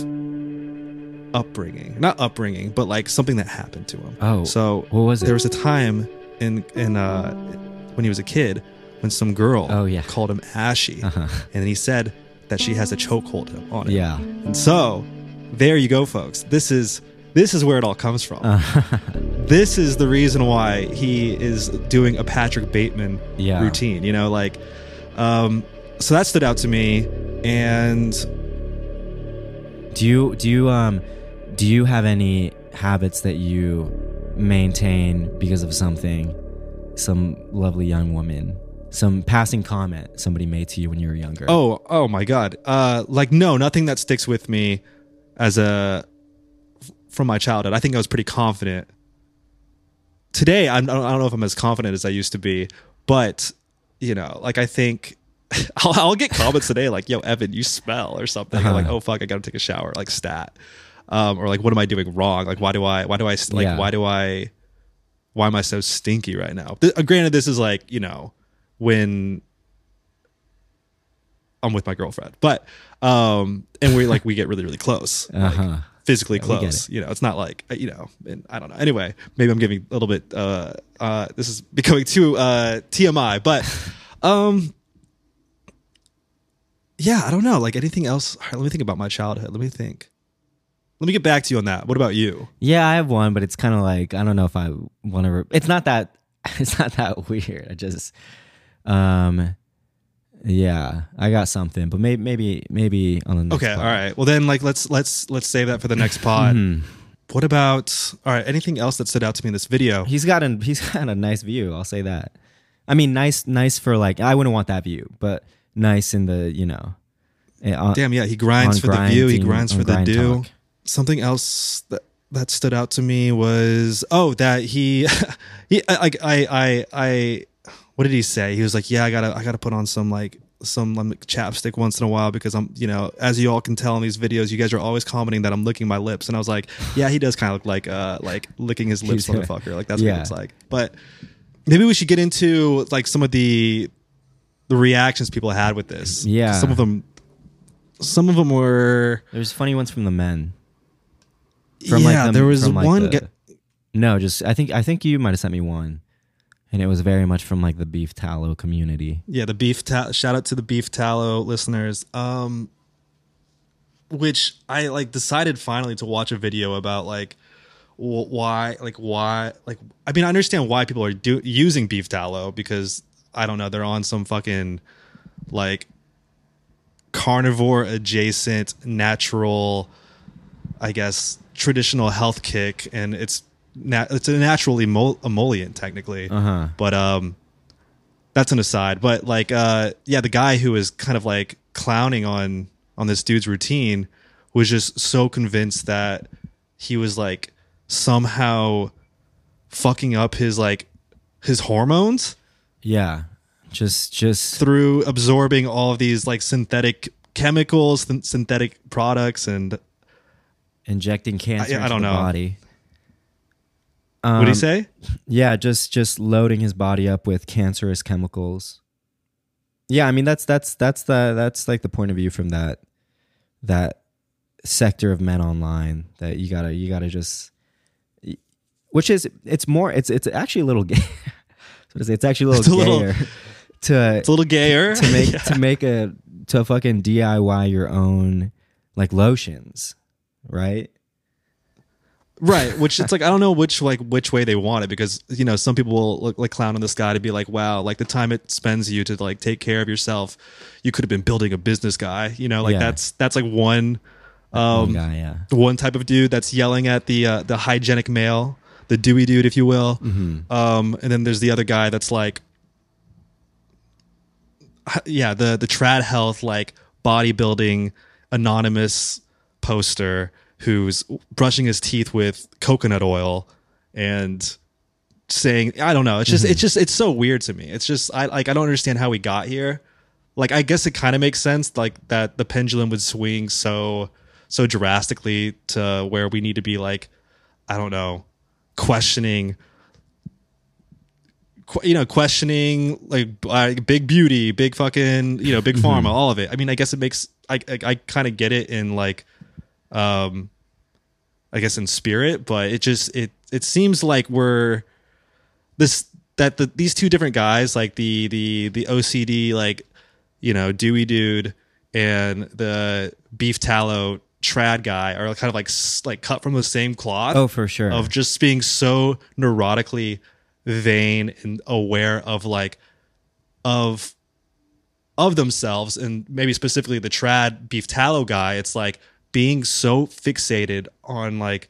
upbringing not upbringing but like something that happened to him Oh, so what was it? there was a time in in uh when he was a kid when some girl Oh, yeah. called him ashy Uh-huh. and then he said that she has a chokehold on it Yeah. and so there you go folks this is this is where it all comes from Uh-huh. [LAUGHS] this is the reason why he is doing a patrick bateman Yeah. routine you know like um so that stood out to me and Do you do you um do you have any habits that you maintain because of something some lovely young woman some passing comment somebody made to you when you were younger? Oh, oh my god. Uh like no, nothing that sticks with me as a from my childhood. I think I was pretty confident. Today, I'm, I don't know if I'm as confident as I used to be, but you know, like I think [LAUGHS] I'll, I'll get comments today like, "Yo, Evan, you smell" or something. Or like, Uh-huh. "Oh fuck, I got to take a shower." Like stat, um, or like, "What am I doing wrong?" Like, why do I? Why do I Like, Yeah. why do I? Why am I so stinky right now? Th- uh, granted, this is like you know when I'm with my girlfriend, but um, and we like we get really really close, Uh-huh. physically we close. You know, it's not like uh, you know, and I don't know. Anyway, maybe I'm giving a little bit. Uh, uh, this is becoming too uh TMI, but [LAUGHS] um, yeah, I don't know. Like anything else? right, let me think about my childhood. Let me think. Let me get back to you on that. What about you? Yeah, I have one, but it's kind of like I don't know if I want to. Re- it's not that. [LAUGHS] It's not that weird. I just, um, yeah, I got something, but maybe maybe maybe on the next. Okay, pod. all right. Well, then like let's let's let's save that for the next [LAUGHS] pod. Mhm. What about all right? Anything else that stood out to me in this video? He's got a [LAUGHS] he's got a nice view. I'll say that. I mean, nice nice for like I wouldn't want that view, but nice in the you know. eh, on- Damn, yeah, he grinds for the view. He grinds for the grind do. talk. Something else that that stood out to me was oh that he [LAUGHS] he like I I I what did he say? He was like, yeah, I gotta I gotta put on some like some like, chapstick once in a while because I'm you know as you all can tell in these videos, you guys are always commenting that I'm licking my lips, and I was like, yeah, he does kind of look like uh like licking his lips, [LAUGHS] motherfucker. Like that's what Yeah. it looks like. But maybe we should get into like some of the the reactions people had with this. Yeah. some of them some of them were There's funny ones from the men. Yeah the- there was from, like, one the- No, just I think I think you might have sent me one, and it was very much from like the beef tallow community. yeah the beef ta- shout out to the beef tallow listeners um which i like decided finally to watch a video about like why like why like i mean i understand why people are do- using beef tallow because i don't know they're on some fucking like carnivore adjacent natural i guess traditional health kick and it's na- it's a natural emo- emollient technically. Uh huh. but um that's an aside. But like uh yeah the guy who was kind of like clowning on on this dude's routine was just so convinced that he was like somehow fucking up his like his hormones. Yeah, just just through absorbing all of these like synthetic chemicals syn- synthetic products and injecting cancer I into don't the know. body. what do you Um, say Yeah, just just loading his body up with cancerous chemicals. Yeah, I mean that's that's that's the that's like the point of view from that that sector of men online that you gotta you gotta just which is it's more it's it's actually a little gay. [LAUGHS] what? It's actually a It's a little little- gayer to it's a little gayer to make Yeah. [LAUGHS] to make a to fucking DIY your own like lotions, right? right which it's like i don't know which like which way they want it because you know some people will look like clown on this guy to be like wow like the time it spends you to like take care of yourself you could have been building a business guy you know like Yeah. that's that's like one One um guy, yeah. one type of dude that's yelling at the uh, the hygienic male the dewy dude if you will Mm-hmm. um and then there's the other guy that's like yeah the the trad health like bodybuilding anonymous poster who's brushing his teeth with coconut oil and saying I don't know. It's just it's just it's so weird to me. It's just I like I don't understand how we got here. Like I guess it kind of makes sense like that the pendulum would swing so so drastically to where we need to be like I don't know questioning qu- you know questioning like uh, big beauty, big fucking you know big pharma, all of it. I mean, I guess it makes I I, I kind of get it in like um I guess in spirit, but it just it it seems like we're this that the these two different guys like the the the OCD like you know Dewy dude and the beef tallow trad guy are kind of like like cut from the same cloth Oh, for sure. of just being so neurotically vain and aware of like of of themselves and maybe specifically the trad beef tallow guy it's like being so fixated on like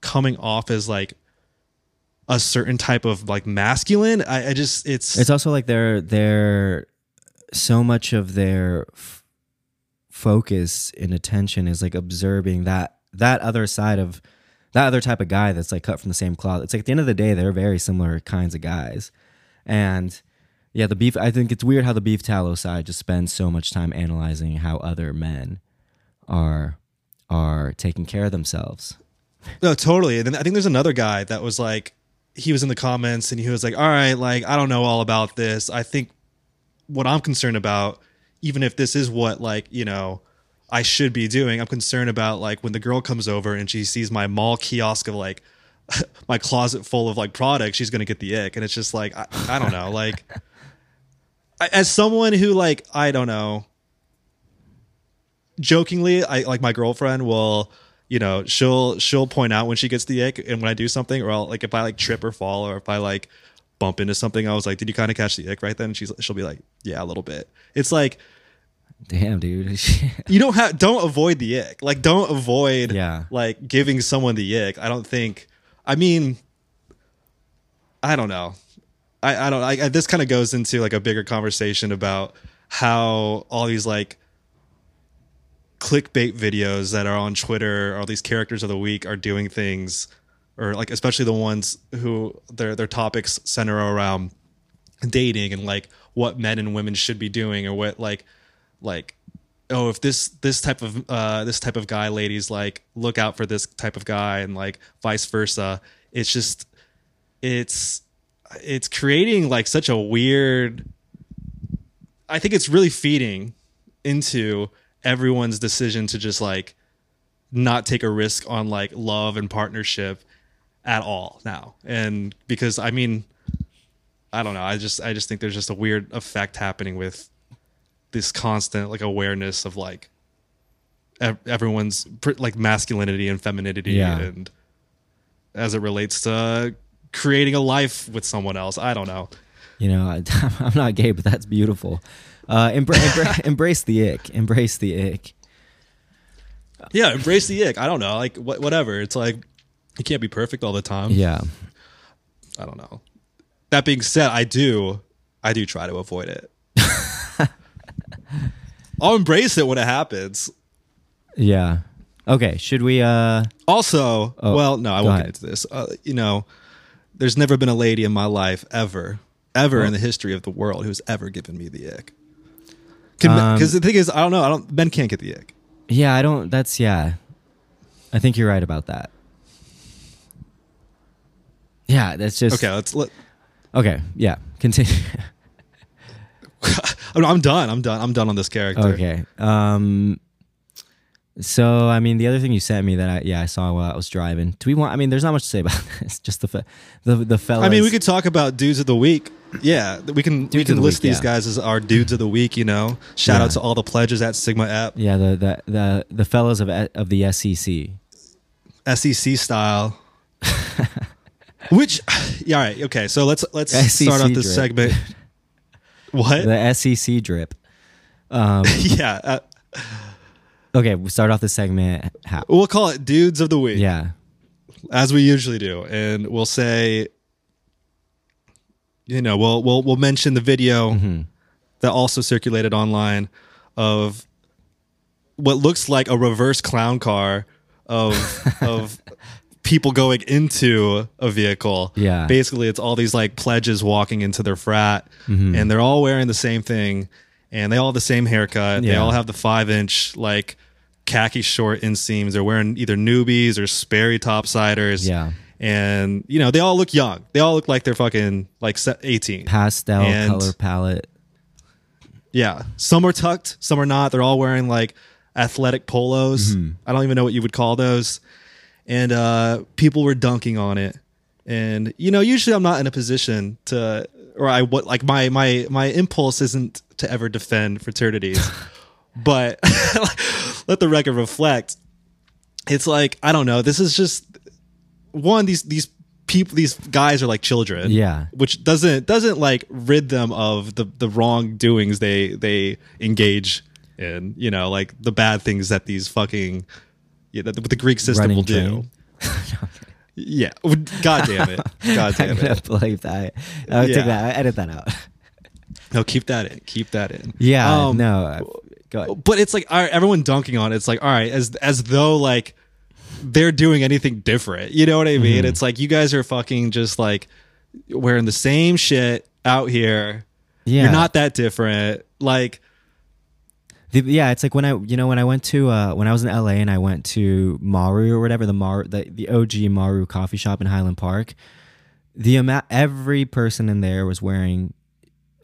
coming off as like a certain type of like masculine i, I just it's, It's also like they're they're so much of their f- focus and attention is like observing that that other side of that other type of guy that's like cut from the same cloth. It's like at the end of the day, they're very similar kinds of guys, and yeah, the beef. I think it's weird how the beef tallow side just spends so much time analyzing how other men are are taking care of themselves. No, totally. And then I think there's another guy that was like, he was in the comments and he was like, all right, like, I don't know all about this. I think what I'm concerned about, even if this is what, like, you know, I should be doing, I'm concerned about, like, when the girl comes over and she sees my mall kiosk of, like, [LAUGHS] my closet full of, like, products, she's going to get the ick. And it's just like, I, I don't know. Like, [LAUGHS] I, as someone who, like, I don't know, jokingly i like my girlfriend will you know she'll she'll point out when she gets the ick and when i do something or I'll, like if i like trip or fall or if i like bump into something i was like did you kind of catch the ick right then? And she's she'll be like yeah a little bit. It's like Damn, dude. [LAUGHS] you don't have don't avoid the ick. Like don't avoid Yeah. like giving someone the ick. I don't think i mean i don't know. I i don't I, I this kind of goes into like a bigger conversation about how all these like clickbait videos that are on twitter all these characters of the week are doing things or like especially the ones who their their topics center around dating and like what men and women should be doing or what like like oh if this this type of uh this type of guy ladies like look out for this type of guy and like vice versa. It's just it's it's creating like such a weird i think it's really feeding into everyone's decision to just like not take a risk on like love and partnership at all now and because i mean i don't know i just i just think there's just a weird effect happening with this constant like awareness of like ev- everyone's pr- like masculinity and femininity Yeah. and as it relates to creating a life with someone else i don't know You know, I, [LAUGHS] I'm not gay, but that's beautiful. Uh, embra- embra- [LAUGHS] embrace the ick. Embrace the ick. yeah embrace the ick i don't know like wh- whatever it's like you can't be perfect all the time Yeah. I don't know. That being said, I do, I do try to avoid it. [LAUGHS] I'll embrace it when it happens. Yeah. Okay. Should we? Uh. Also, Oh, well, no, I won't ahead. get into this. Uh, you know, there's never been a lady in my life ever, ever in the history of the world who's ever given me the ick. Um, Because the thing is, I don't know. I don't. Men can't get the ick. Yeah. I don't. That's yeah. I think you're right about that. Yeah. That's just Okay, let's. Let, Okay. Yeah. Continue. [LAUGHS] I'm, I'm done. I'm done. I'm done on this character. okay. Um. So I mean, the other thing you sent me that I yeah I saw while I was driving. Do we want? I mean, there's not much to say about [LAUGHS] this. Just the fe- the the fellas. I mean, we could talk about dudes of the week. Yeah, we can. we Dudes of can the list week, these yeah. guys as our dudes of the week. You know, shout Yeah. out to all the pledges at Sigma app. Yeah. The the the the fellows of of the SEC. SEC style. [LAUGHS] Which, yeah, all right, okay. So let's let's SEC start off this drip. segment. [LAUGHS] What? The SEC drip. Um. yeah, uh, Okay. We start off the segment. How? we'll call it dudes of the week, Yeah. as we usually do, and we'll say, you know, we'll we'll we'll mention the video Mm-hmm. that also circulated online of what looks like a reverse clown car of [LAUGHS] of people going into a vehicle. Yeah. Basically, it's all these like pledges walking into their frat, Mm-hmm. and they're all wearing the same thing, and they all have the same haircut. They all have the five inch like khaki short inseams. They're wearing either newbies or Sperry topsiders. Yeah. And you know they all look young. They all look like they're fucking like eighteen. Pastel And- color palette. Yeah. Some are tucked, some are not. They're all wearing like athletic polos. I don't even know what you would call those. And uh, people were dunking on it. And you know, usually I'm not in a position to or I what like my my my impulse isn't to ever defend fraternities. [LAUGHS] but [LAUGHS] let the record reflect. It's like, I don't know, this is just one these these people these guys are like children Yeah. which doesn't doesn't like rid them of the the wrongdoings they they engage in you know like the bad things that these fucking yeah that the, the greek system Running will do train. [LAUGHS] yeah god damn it [LAUGHS] god I'm damn gonna it believe that. I would Yeah. take that. I edit that out. no keep that in keep that in Yeah. Um, no. Go ahead. but it's like right, everyone dunking on it. It's like all right, as as though like they're doing anything different. You know what I mean? It's like you guys are fucking just like wearing the same shit out here. Yeah. You're not that different. Like The, yeah, it's like when I, you know, when I went to, uh, when I was in LA and I went to Maru or whatever, the Maru, the, the OG Maru coffee shop in Highland Park, the amount, every person in there was wearing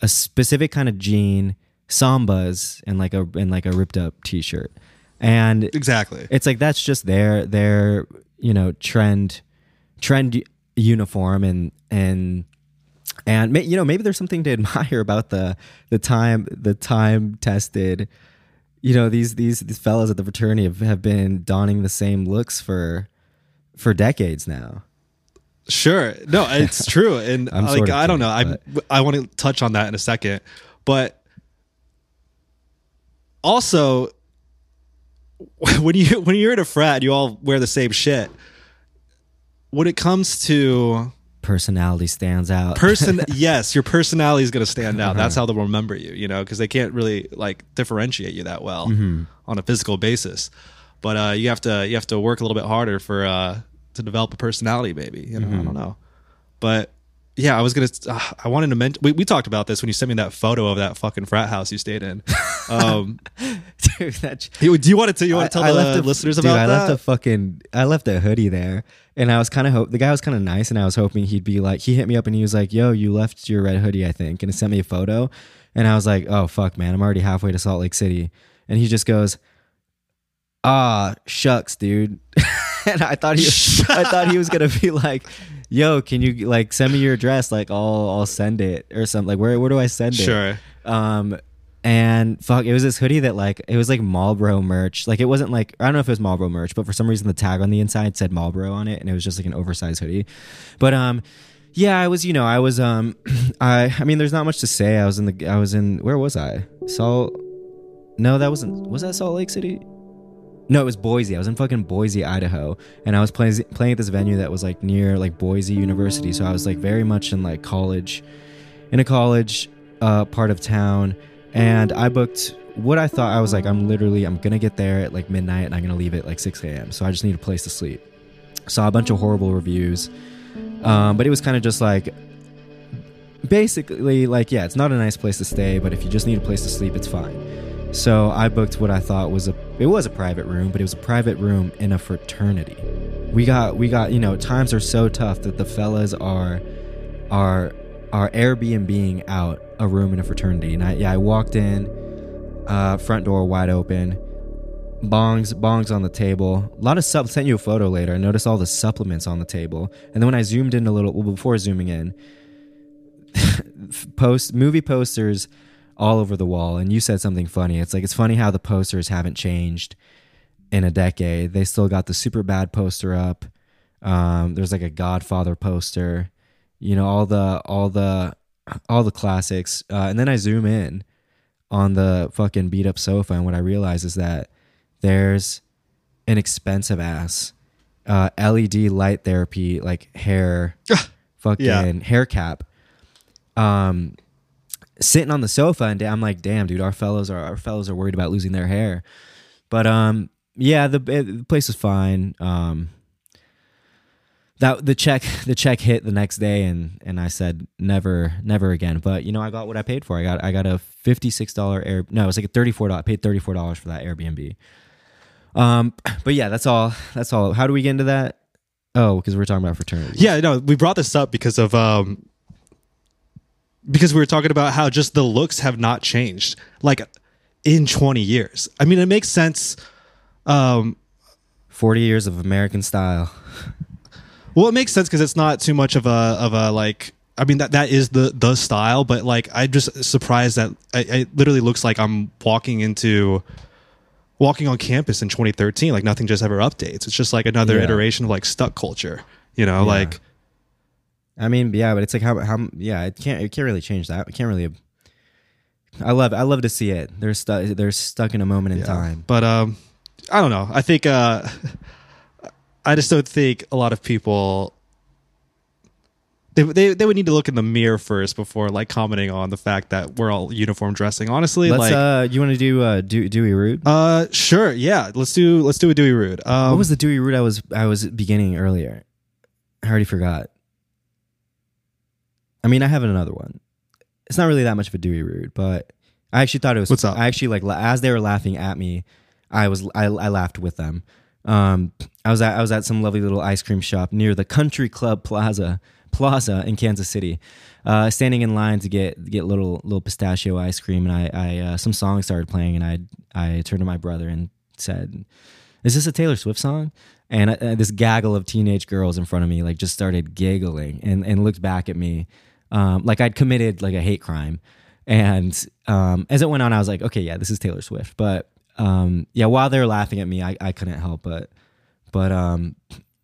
a specific kind of jean, sambas, and like a, and like a ripped up t-shirt. And exactly. it's like, that's just their, their, you know, trend, trend uniform and, and, and you know maybe there's something to [LAUGHS] admire about the the time the time tested you know these these these fellows at the fraternity have, have been donning the same looks for for decades now Sure. No, it's [LAUGHS] true. And like sort of I don't know. kidding, I I want to touch on that in a second. But also when you [LAUGHS] when you're at a frat, you all wear the same shit. When it comes to personality stands out person [LAUGHS] yes, your personality is going to stand out. Uh-huh. That's how they'll remember you, you know, because they can't really like differentiate you that well Mm-hmm. on a physical basis. But uh, you have to you have to work a little bit harder for uh, to develop a personality, maybe. You know, Mm-hmm. I don't know. But yeah, I was gonna. Uh, I wanted to mention. We, we talked about this when you sent me that photo of that fucking frat house you stayed in. Um, [LAUGHS] Dude, that- do you want to tell you want to tell I the left a- listeners dude, about I that? I left a fucking I left a hoodie there, and I was kind of hope the guy was kind of nice, and I was hoping he'd be like he hit me up and he was like, "Yo, you left your red hoodie, I think," and he sent me a photo, and I was like, "Oh fuck, man, I'm already halfway to Salt Lake City," and he just goes, "Ah, shucks, dude," [LAUGHS] and I thought he I thought he was gonna be like. Yo, can you like send me your address? Like, I'll I'll send it or something. Like, where where do I send it? Sure. Um, and fuck, it was this hoodie that like it was like Marlboro merch. Like it wasn't like I don't know if it was Marlboro merch, but for some reason the tag on the inside said Marlboro on it, and it was just like an oversized hoodie. But um, yeah, I was you know I was um, [CLEARS THROAT] I I mean there's not much to say. I was in the I was in where was I? Salt? No, that wasn't. Was that Salt Lake City? No, it was Boise. I was in fucking Boise, Idaho, and I was playing playing at this venue that was like near like Boise University. So I was like very much in like college, in a college uh, part of town, and I booked what I thought I was like I'm literally I'm gonna get there at like midnight and I'm gonna leave at like 6 a.m. So I just need a place to sleep. Saw a bunch of horrible reviews, um, but it was kind of just like basically like yeah, it's not a nice place to stay, but if you just need a place to sleep, it's fine. So I booked what I thought was a it was a private room, but it was a private room in a fraternity. We got we got you know times are so tough that the fellas are are are Airbnbing out a room in a fraternity. And I yeah I walked in, uh, front door wide open, bongs bongs on the table. A lot of sub sent you a photo later. I noticed all the supplements on the table, and then when I zoomed in a little well, before zooming in, [LAUGHS] post movie posters all over the wall. And you said something funny. It's like it's funny how the posters haven't changed in a decade. They still got the Superbad poster up. Um, there's like a godfather poster you know all the all the all the classics. Uh, and then i zoom in on the fucking beat up sofa and what i realize is that there's an expensive ass uh, led light therapy like hair [LAUGHS] fucking Yeah. hair cap. Um sitting on the sofa and I'm like, damn, dude, our fellows are our fellows are worried about losing their hair. But um, yeah, the, the place is fine. Um, that the check [LAUGHS] the check hit the next day and and I said never never again. But you know I got what I paid for. I got I got a fifty six dollar air no it was like a thirty four dollar I paid thirty four dollars for that Airbnb. Um, [CLEARS THROAT] but yeah, that's all. That's all. How do we get into that? Oh, because we're talking about fraternity. Yeah, no, we brought this up because of um because we were talking about how just the looks have not changed like in 20 years. I mean, it makes sense um forty years of American style. well, it makes sense cuz it's not too much of a of a like I mean that that is the the style, but like I'm just surprised that it, it literally looks like I'm walking into walking on campus in 2013 like nothing just ever updates. It's just like another Yeah. iteration of like stuck culture, you know, Yeah. like I mean, yeah, but it's like how how yeah, it can't it can't really change that. It can't really. I love I love to see it. They're stuck. They're stuck in a moment in Yeah. time. But um, I don't know. I think uh, [LAUGHS] I just don't think a lot of people they, they they would need to look in the mirror first before like commenting on the fact that we're all uniform dressing. Honestly, Let's. like uh, you want to do uh, do, Dewy Rude? uh, sure, yeah. Let's do let's do a Dewy Rude. Um, what was the Dewy Rude I was I was beginning earlier? I already forgot. I mean, I have another one. It's not really that much of a Dewy Rude, but I actually thought it was. What's up? I actually like as they were laughing at me, I was I, I laughed with them. Um, I was at I was at some lovely little ice cream shop near the Country Club Plaza Plaza in Kansas City, uh, standing in line to get get little little pistachio ice cream, and I I uh, some song started playing, and I I turned to my brother and said, "Is this a Taylor Swift song?" And uh, this gaggle of teenage girls in front of me like just started giggling and and looked back at me, um, like I'd committed like a hate crime. And um, as it went on, I was like, okay, yeah, this is Taylor Swift. But um, yeah, while they were laughing at me, I, I couldn't help but but um,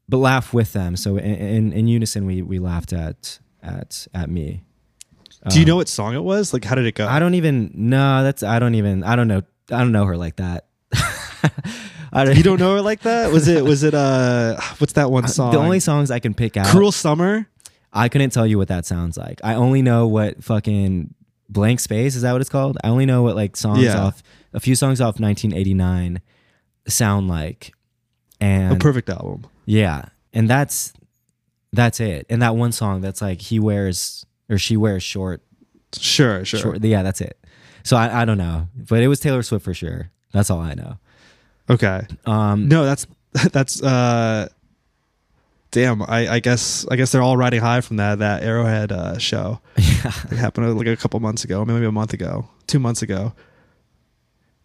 but laugh with them. So in, in, in unison, we we laughed at at at me. do you know what song it was? Like, how did it go? I don't even no. That's I don't even I don't know I don't know her like that. [LAUGHS] Don't, you don't know her like that? Was it was it uh what's that one [LAUGHS] song? The only songs I can pick out. Cruel Summer. I couldn't tell you what that sounds like. I only know what fucking blank space is that what it's called? I only know what like songs Yeah. off a few songs off 1989 sound like. And A perfect album. yeah, and that's that's it. And that one song that's like he wears or she wears short Sure, sure. short yeah, that's it. So I I don't know, but it was Taylor Swift for sure. That's all I know. Okay. Um No, that's [LAUGHS] that's uh damn, I, I guess I guess they're all riding high from that that Arrowhead uh show. [LAUGHS] yeah. It happened uh, like a couple months ago, maybe a month ago, two months ago.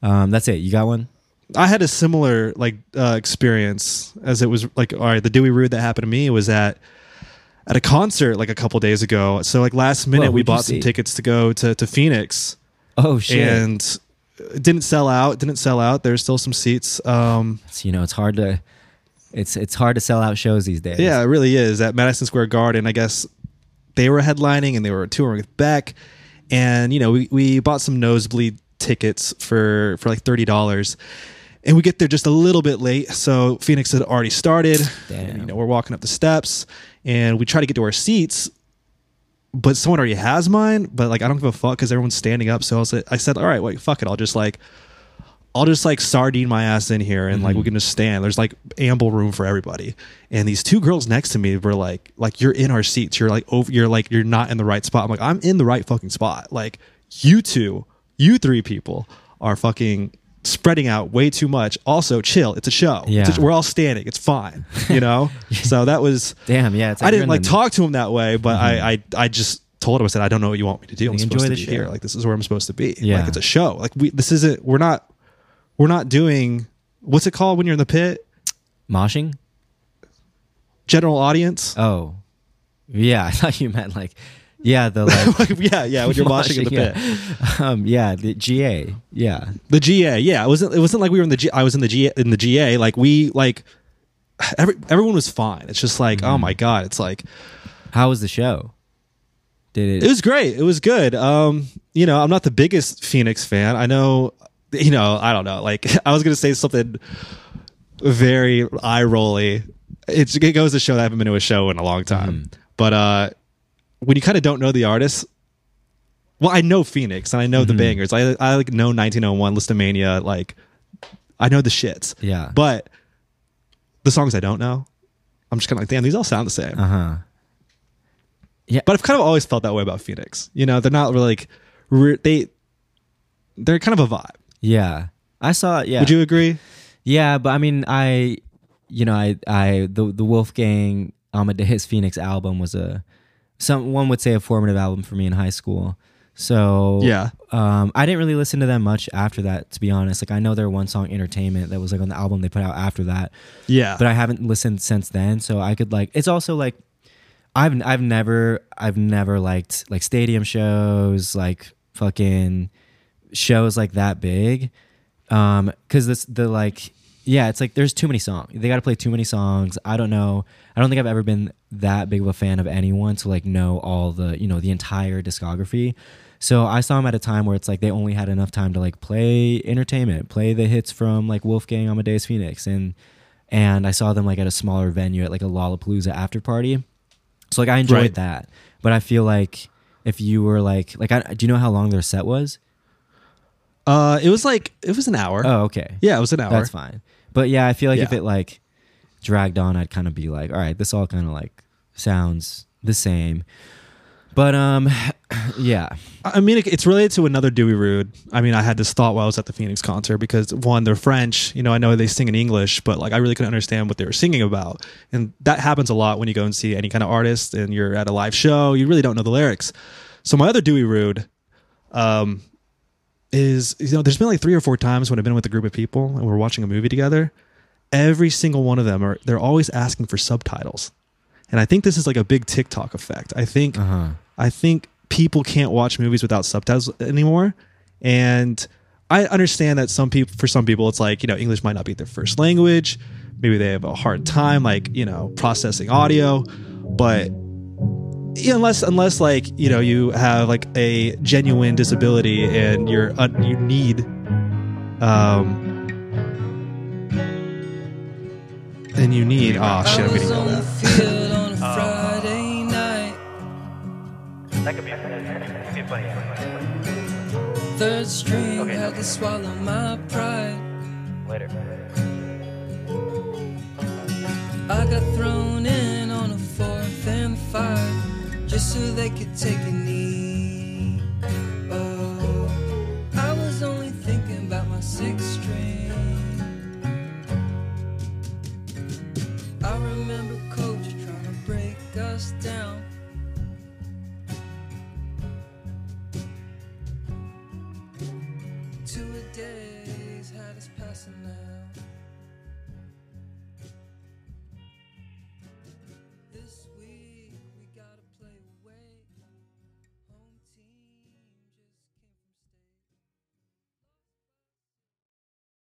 Um that's it. You got one? I had a similar like uh experience as it was like all right, the Dewy Rude that happened to me was at at a concert like a couple days ago. So like last minute Whoa, we bought some tickets to go to to Phoenix Oh shit. and it didn't sell out, didn't sell out. There's still some seats. Um So, you know, it's hard to it's it's hard to sell out shows these days. Yeah, it really is. At Madison Square Garden, I guess they were headlining and they were touring with Beck. And, you know, we, we bought some nosebleed tickets for, for like $30. And we get there just a little bit late. So Phoenix had already started. Damn. And, you know, we're walking up the steps and we try to get to our seats. But someone already has mine, but like I don't give a fuck because everyone's standing up. So I, was, I said, all right, wait, fuck it. I'll just like I'll just like sardine my ass in here and like we mm-hmm. can just stand. There's like ample room for everybody. And these two girls next to me were like, like you're in our seats. You're like over. You're like you're not in the right spot. I'm like I'm in the right fucking spot. Like you two, you three people are fucking spreading out way too much. Also, chill. It's a show. It's a- Yeah. we're all standing. It's fine. You know. [LAUGHS] so that was. Damn, yeah. It's I didn't like the- talk to him that way, but I, mm-hmm. I I just told him I said I don't know what you want me to do. I'm Like, supposed enjoy to be here. show. Like this is where I'm supposed to be. Yeah. Like it's a show. Like we this isn't we're not we're not doing what's it called when you're in the pit? moshing. General audience. Oh, yeah. [LAUGHS] I thought you meant like, yeah, the [LAUGHS] like yeah, yeah, when you're watching in the [LAUGHS] pit. yeah. Um, yeah, the GA. Yeah, The GA. Yeah, it wasn't it wasn't like we were in the G I was in the G in the GA. Like we like every everyone was fine. It's just like, Mm-hmm. oh my god, it's like how was the show? Did it? It was great. It was good. Um, you know, I'm not the biggest Phoenix fan. I know, you know, I don't know. Like, [LAUGHS] I was gonna say something very eye rolly. It's, it goes to show that I haven't been to a show in a long time. But uh, when you kind of don't know the artist, well, I know Phoenix and I know the bangers. I I like know 1901, Lisztomania, like I know the shits. Yeah. But the songs I don't know, I'm just kind of like, damn, these all sound the same. Uh huh. Yeah. But I've kind of always felt that way about Phoenix. You know, they're not really like re- they they're kind of a vibe. Yeah. I saw. It. Yeah. Would you agree? Yeah, but I mean, I, you know, I, I, the the Wolfgang Amadeus Phoenix album was a, some one would say a formative album for me in high school. So Yeah. um, I didn't really listen to them much after that, to be honest. Like I know their one song "Entertainment" that was like on the album they put out after that, Yeah. but I haven't listened since then. So I could like, it's also like, I've I've never I've never liked like stadium shows, like fucking shows like that big um because this the like yeah it's like there's too many songs they got to play too many songs. I don't know i don't think i've ever been that big of a fan of anyone to like know all the you know the entire discography. So i saw them at a time where it's like they only had enough time to like play entertainment play the hits from like wolfgang amadeus phoenix and and i saw them like at a smaller venue at like a lollapalooza after party. So like i enjoyed Right. that but i feel like if you were like like I, do you know how long their set was Uh, it was like it was an hour. oh okay yeah, it was an hour. That's fine. But yeah, I feel like if it like dragged on, I'd kind of be like, all right, this all kind of like sounds the same. But um, [CLEARS THROAT] yeah, I mean, it, it's related to another Dewy Rude. I mean, I had this thought while I was at the Phoenix concert because one, they're French. You know, I know they sing in English, but like I really couldn't understand what they were singing about, and that happens a lot when you go and see any kind of artist and you're at a live show. You really don't know the lyrics. So my other Dewy Rude, um, is you know, there's been like three or four times when I've been with a group of people and we're watching a movie together. Every single one of them are they're always asking for subtitles, and I think this is like a big TikTok effect. I think. uh-huh. I think people can't watch movies without subtitles anymore. And I understand that some people, for some people, it's like, you know, English might not be their first language. Maybe they have a hard time, like, you know, processing audio. But unless, unless like, you know, you have like a genuine disability and you're, uh, you need, um, and you need, oh shit, I'm getting yelled on the at. on a Friday night. That could be, that could be funny. Third string Okay, had okay. to swallow my pride. Later. I got thrown in on a fourth and five just so they could take a knee. Oh, I was only thinking about my six string. I remember coach trying to break us down.